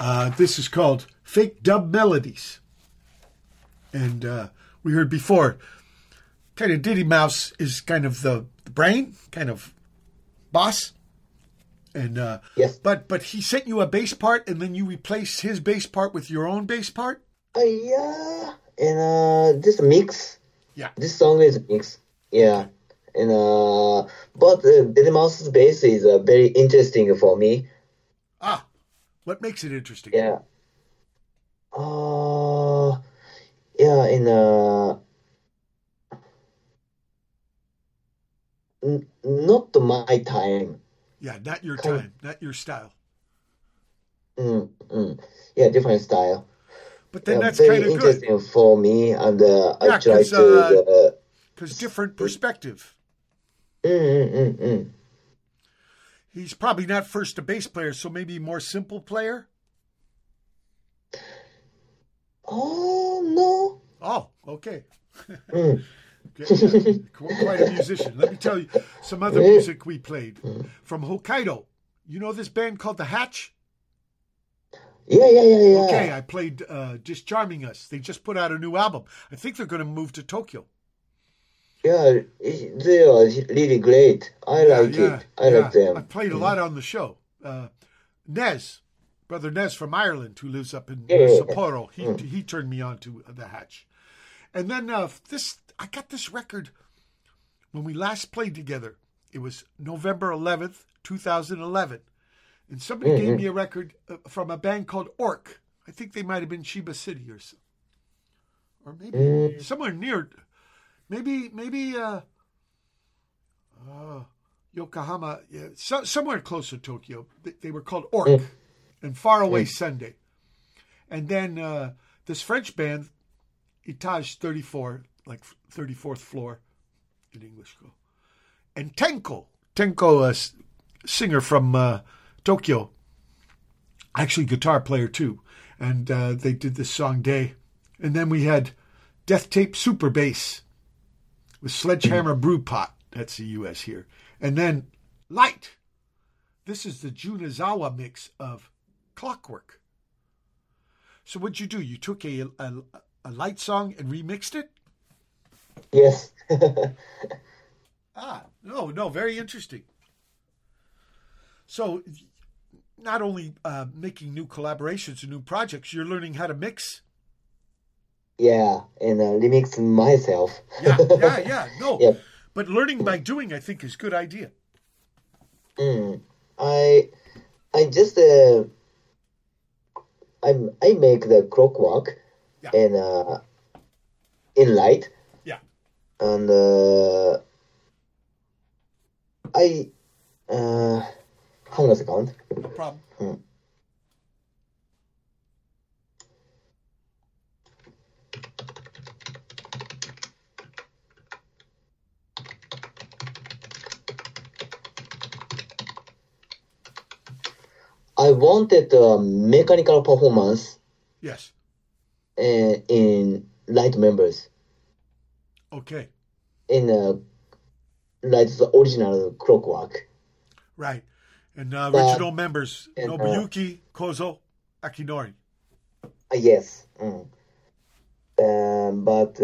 Uh, this is called Fake Dub Melodies. And uh, we heard before, kind of Diddy Mouse is kind of the, the brain, kind of boss. And uh, yes. but but he sent you a bass part, and then you replaced his bass part with your own bass part. Uh, yeah, and uh, this mix. Yeah. This song is mix. Yeah, and uh, but uh, Diddy Mouse's bass is uh, very interesting for me. Ah, what makes it interesting? Yeah. Uh, yeah, in uh, n- not my time. Yeah, not your Kind time, not your style. Mm, mm. Yeah, different style. But then Yeah, that's kind of good interesting for me, and uh, Yeah, I try to. uh, Uh, because different perspective. Mm, mm, mm, mm. He's probably not first a bass player, so maybe more simple player. Oh no. Oh, okay. Mm. Quite a musician. Let me tell you some other Yeah. music we played from Hokkaido. You know this band called The Hatch? Yeah, yeah, yeah, yeah. Okay, I played uh, Discharming Us. They just put out a new album. I think they're going to move to Tokyo. Yeah, they are really great. I like it. I like them. I played a lot on the show. Uh, Nez, brother Nez from Ireland, who lives up in Yeah, yeah, yeah. Sapporo, he Mm. he turned me on to the Hatch. And then uh, this, I got this record when we last played together. It was November eleventh, two thousand eleven, and somebody gave Mhm. me a record uh, from a band called Ork. I think they might have been Chiba City or or maybe Mm. somewhere near. Maybe maybe uh, uh, Yokohama, yeah, so, somewhere close to Tokyo. They, they were called Ork and Faraway Sunday. And then uh, this French band, Etage 34, like 34th floor in English. Go. And Tenko, Tenko, a s- singer from uh, Tokyo, actually guitar player too. And uh, they did this song De. And then we had Death Tape Super Bass with Sledgehammer Brew Pot. That's the U.S. here. And then Lite. This is the Junizawa mix of Clockwork. So what'd you do? You took a, a, a Lite song and remixed it? Yes. Ah, no, no, very interesting. So, not only uh, making new collaborations and new projects, you're learning how to mix. Yeah, and uh, remix myself. Yeah, yeah, yeah. No, Yeah. but learning by doing, I think, is good idea. Mm. I I just uh, I I make the clockwork and uh, in Lite. Yeah. And uh, I uh, hang on a second. No problem. Mm. I wanted a mechanical performance Yes. uh, in Lite members Okay. in uh, like the original clockwork. Right. And uh, But- original members and, uh, Nobuyuki Kozo Akinori. Uh, yes. Mm. Um, but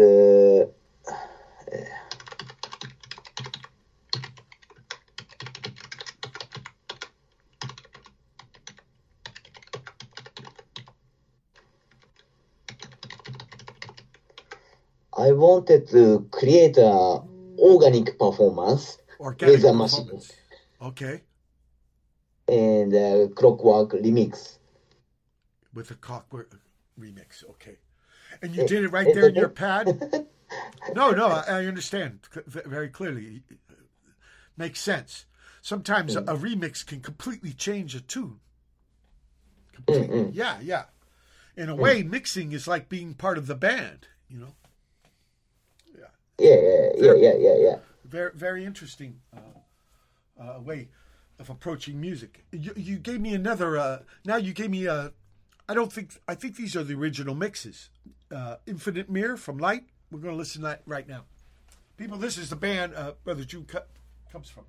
wanted to create a organic performance Organic with a machine. Okay. and uh, clockwork remix. With a clockwork remix. Okay. And you Eh, did it right eh, there in eh, your pad? No, no, I I understand very clearly. Makes sense. Sometimes a, a remix can completely change a tune. Completely. Yeah, yeah. In a way, mixing is like being part of the band, you know? Yeah, yeah, yeah, yeah, yeah, yeah. Very, very interesting uh, uh, way of approaching music. You, you gave me another. Uh, now you gave me a. I don't think. I think these are the original mixes. Uh, Infinite Mirror from Lite. We're going to listen to that right now. People, this is the band uh, Brother June co- comes from.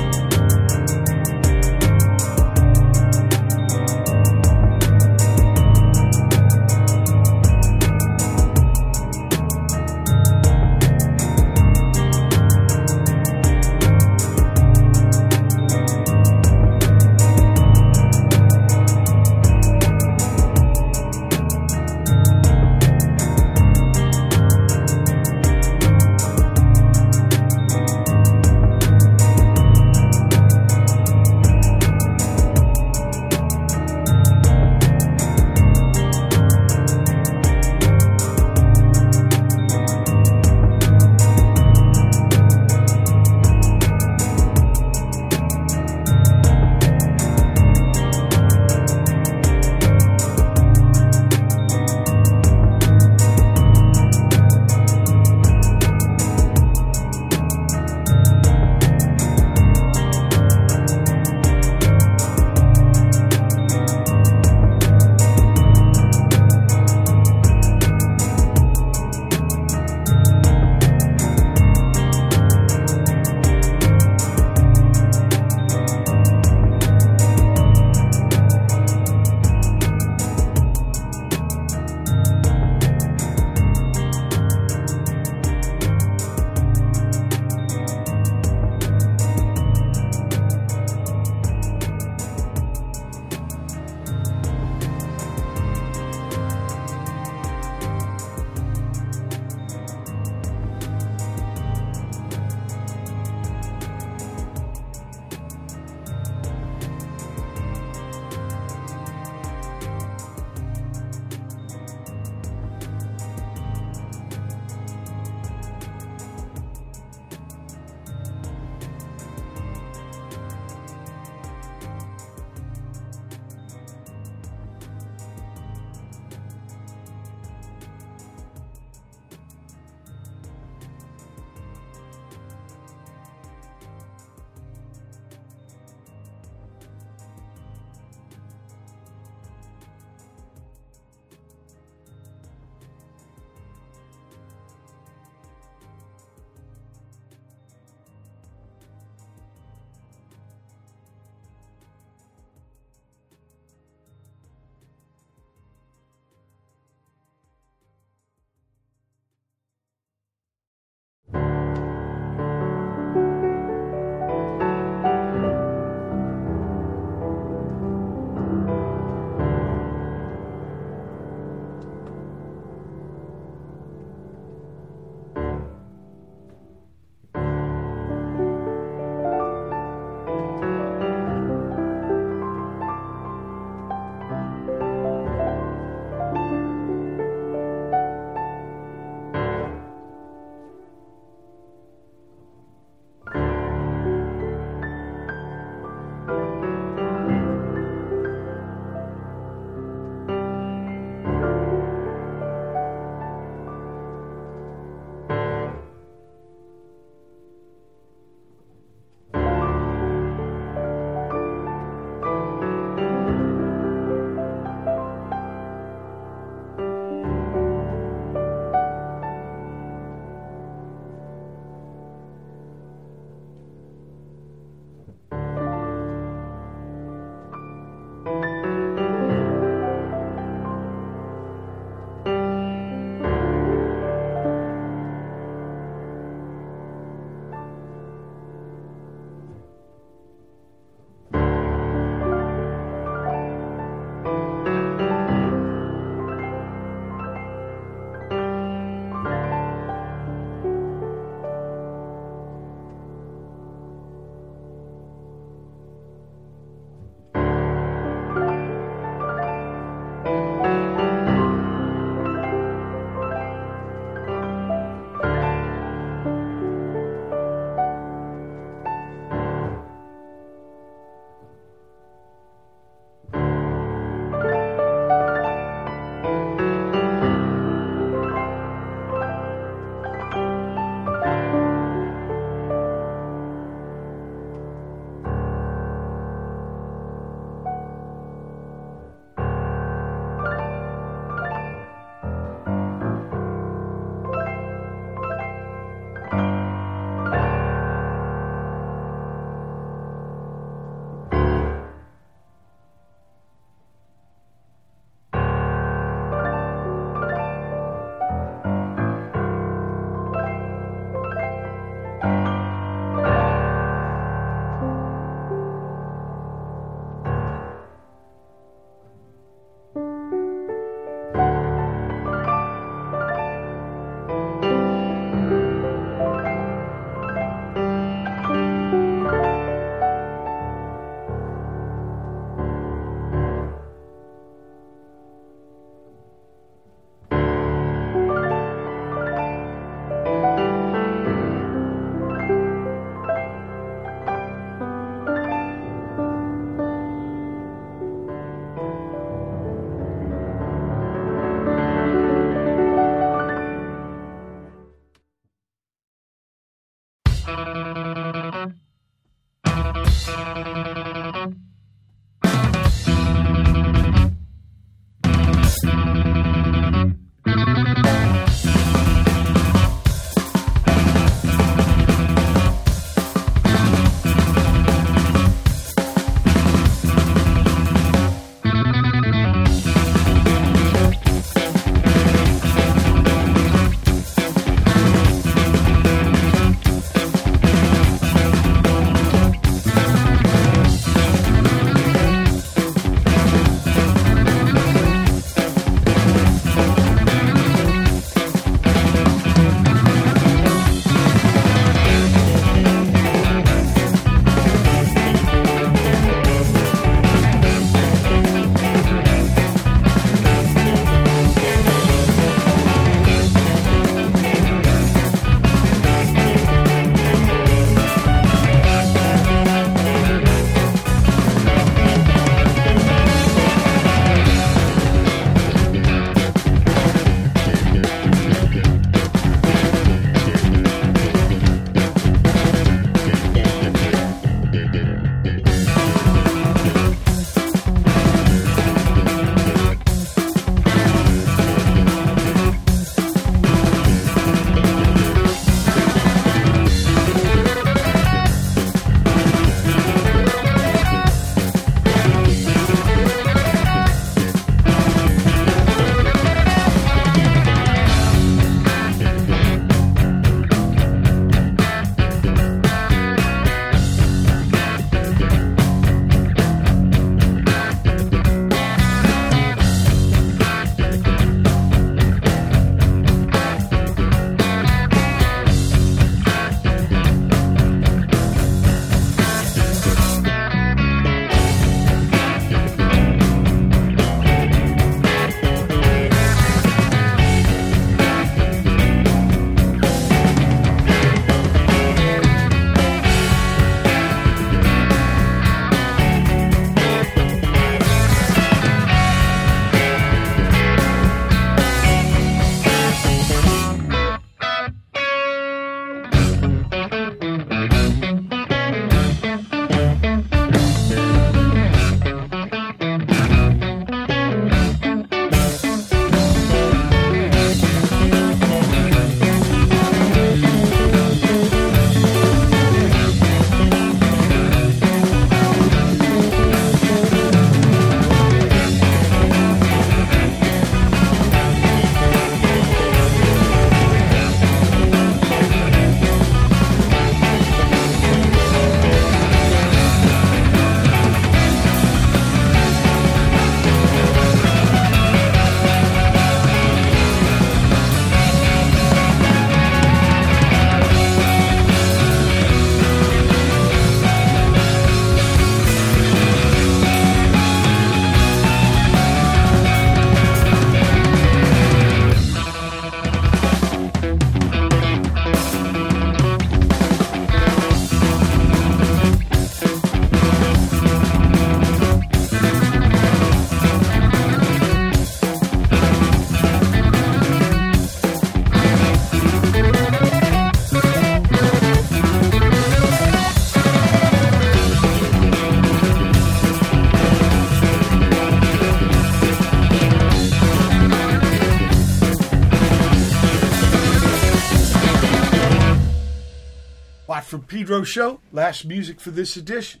From Pedro Show. Last music for this edition.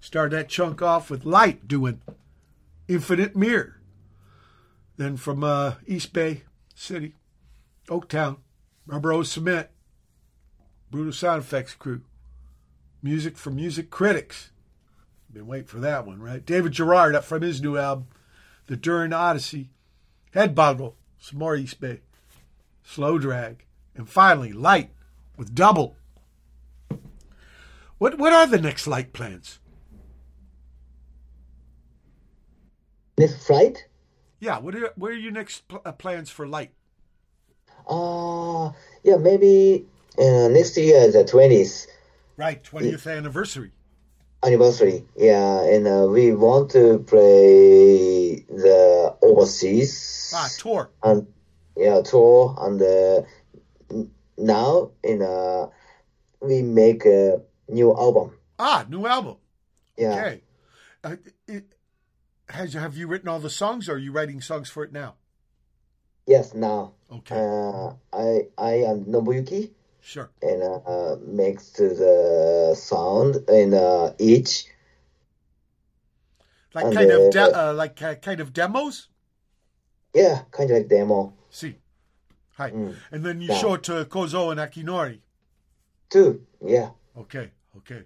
Start that chunk off with Lite doing Infinite Mirror. Then from uh, East Bay City, Oaktown, Rubber O Cement, Brutal Sound Effects crew. Music for Music Critics. Been waiting for that one, right? David Gerard up from his new album, The Enduring Odyssey. Headboggle, some more East Bay. Slow Drag. And finally, Lite with Double. What what are the next Lite plans? Next flight? Yeah, what are what are your next pl- uh, plans for Lite? Uh, yeah, maybe uh, next year, the 20th Right, 20th anniversary. anniversary. Yeah, and uh, we want to play the overseas Ah, tour. and yeah tour and uh, now in uh we make a new album. Ah, new album. Yeah. Okay. Uh, it, has have you written all the songs, or are you writing songs for it now? Yes, now. Okay. Uh, I I am Nobuyuki. Sure. And uh, makes the sound in uh, each. Like And, kind of uh, de- uh, like uh, kind of demos. Yeah, kind of like demo. See, hi, Mm. and then you Yeah. show it to Kozo and Akinori. Too. Yeah. Okay, okay.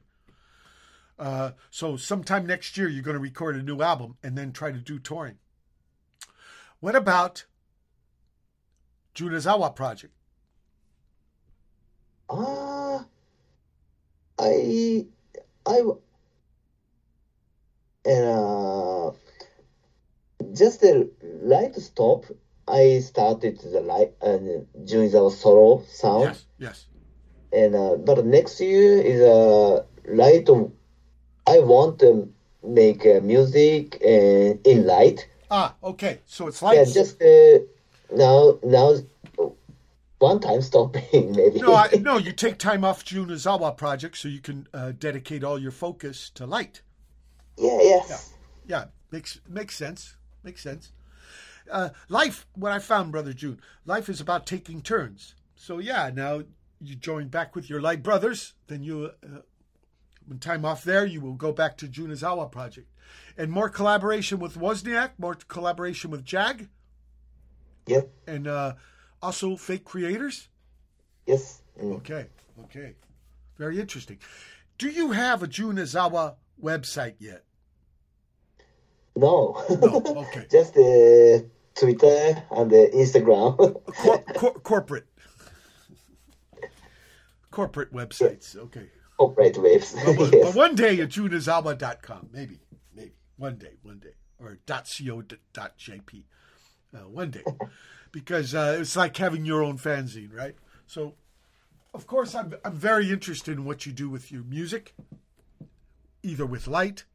Uh, so sometime next year you're going to record a new album and then try to do touring. What about Junizawa project? Ah, I, I, and uh, just a Lite stop. I started the Lite and the solo sound. Yes, yes. And uh, but next year is a uh, Lite. I want to make uh, music and in Lite. Ah, okay. So it's Lite. Yeah, just uh, now now one time stopping maybe. no, I, no. You take time off Junizawa project so you can uh, dedicate all your focus to Lite. yeah, yes. Yeah, makes makes sense. Makes sense. Uh, life, what I found, brother June, life is about taking turns. So yeah, now you join back with your Lite brothers. Then you, uh, when time off there, you will go back to Junizawa project, and more collaboration with Wozniak, more collaboration with Jag, Yep. and uh, also fake creators. Yes. Mm. Okay, okay, very interesting. Do you have a Junizawa website yet? No. No. Okay. Just uh, Twitter and the Instagram. Cor- cor- corporate corporate websites okay Corporate waves. but, but- yes. but one day at junizawa.com maybe maybe one day one day or .co.jp uh, one day because uh, it's like having your own fanzine right so of course I'm, I'm very interested in what you do with your music either with Lite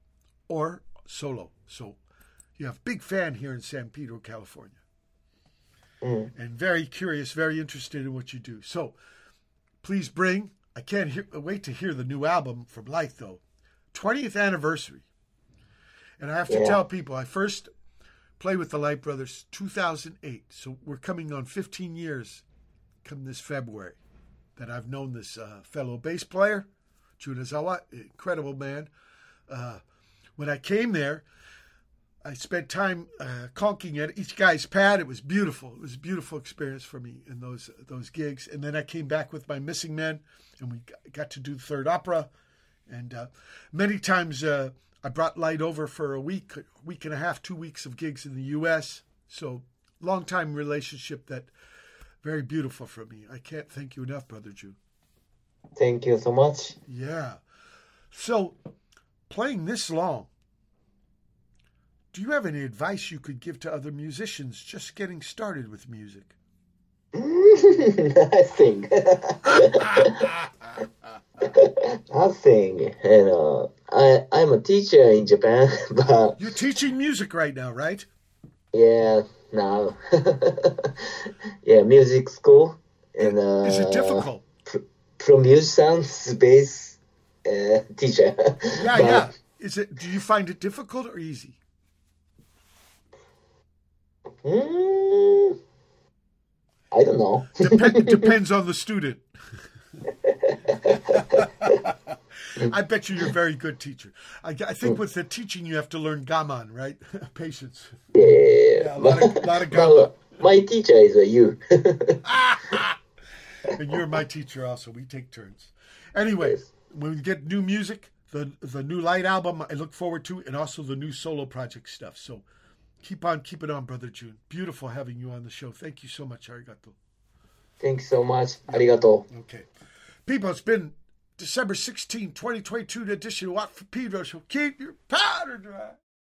or solo so you have big fan here in san pedro california Mm. and very curious, very interested in what you do. So please bring. I can't hear, wait to hear the new album from Lite, though. 20th anniversary. And I have to Yeah. tell people, I first played with the Lite Brothers 2008. So we're coming on 15 years come this February that I've known this uh, fellow bass player, Junizawa, incredible man. Uh, when I came there, I spent time uh, conking at each guy's pad. It was beautiful. It was a beautiful experience for me in those those gigs. And then I came back with my missing men, and we got- to do the third opera. And uh, many times uh, I brought Lite over for a week, week and a half, two weeks of gigs in the U.S. So long time relationship that very beautiful for me. I can't thank you enough, brother June. Thank you so much. Yeah. So playing this long. Do you have any advice you could give to other musicians just getting started with music? Nothing. Nothing. You know, I I'm a teacher in Japan, but You're teaching music right now, right? yeah, now, yeah, music school and uh, Is it difficult? From musicians bass uh, teacher. Yeah, But, yeah. Is it do you find it difficult or easy? Mm, I don't know. Dep- depends on the student. I bet you you're a very good teacher. I, I think with the teaching you have to learn gaman, right? Patience. Yeah, a lot of, lot of But, gaman. my teacher is uh, you. and you're my teacher also. We take turns. Anyway, when we get new music, the the new Lite album, I look forward to, and also the new solo project stuff. So Keep on keep it on, Brother June. Beautiful having you on the show. Thank you so much. Arigato. Thanks so much. Arigato. Okay. People, it's been December 16, 2022 edition of Watt from Pedro, so keep your powder dry.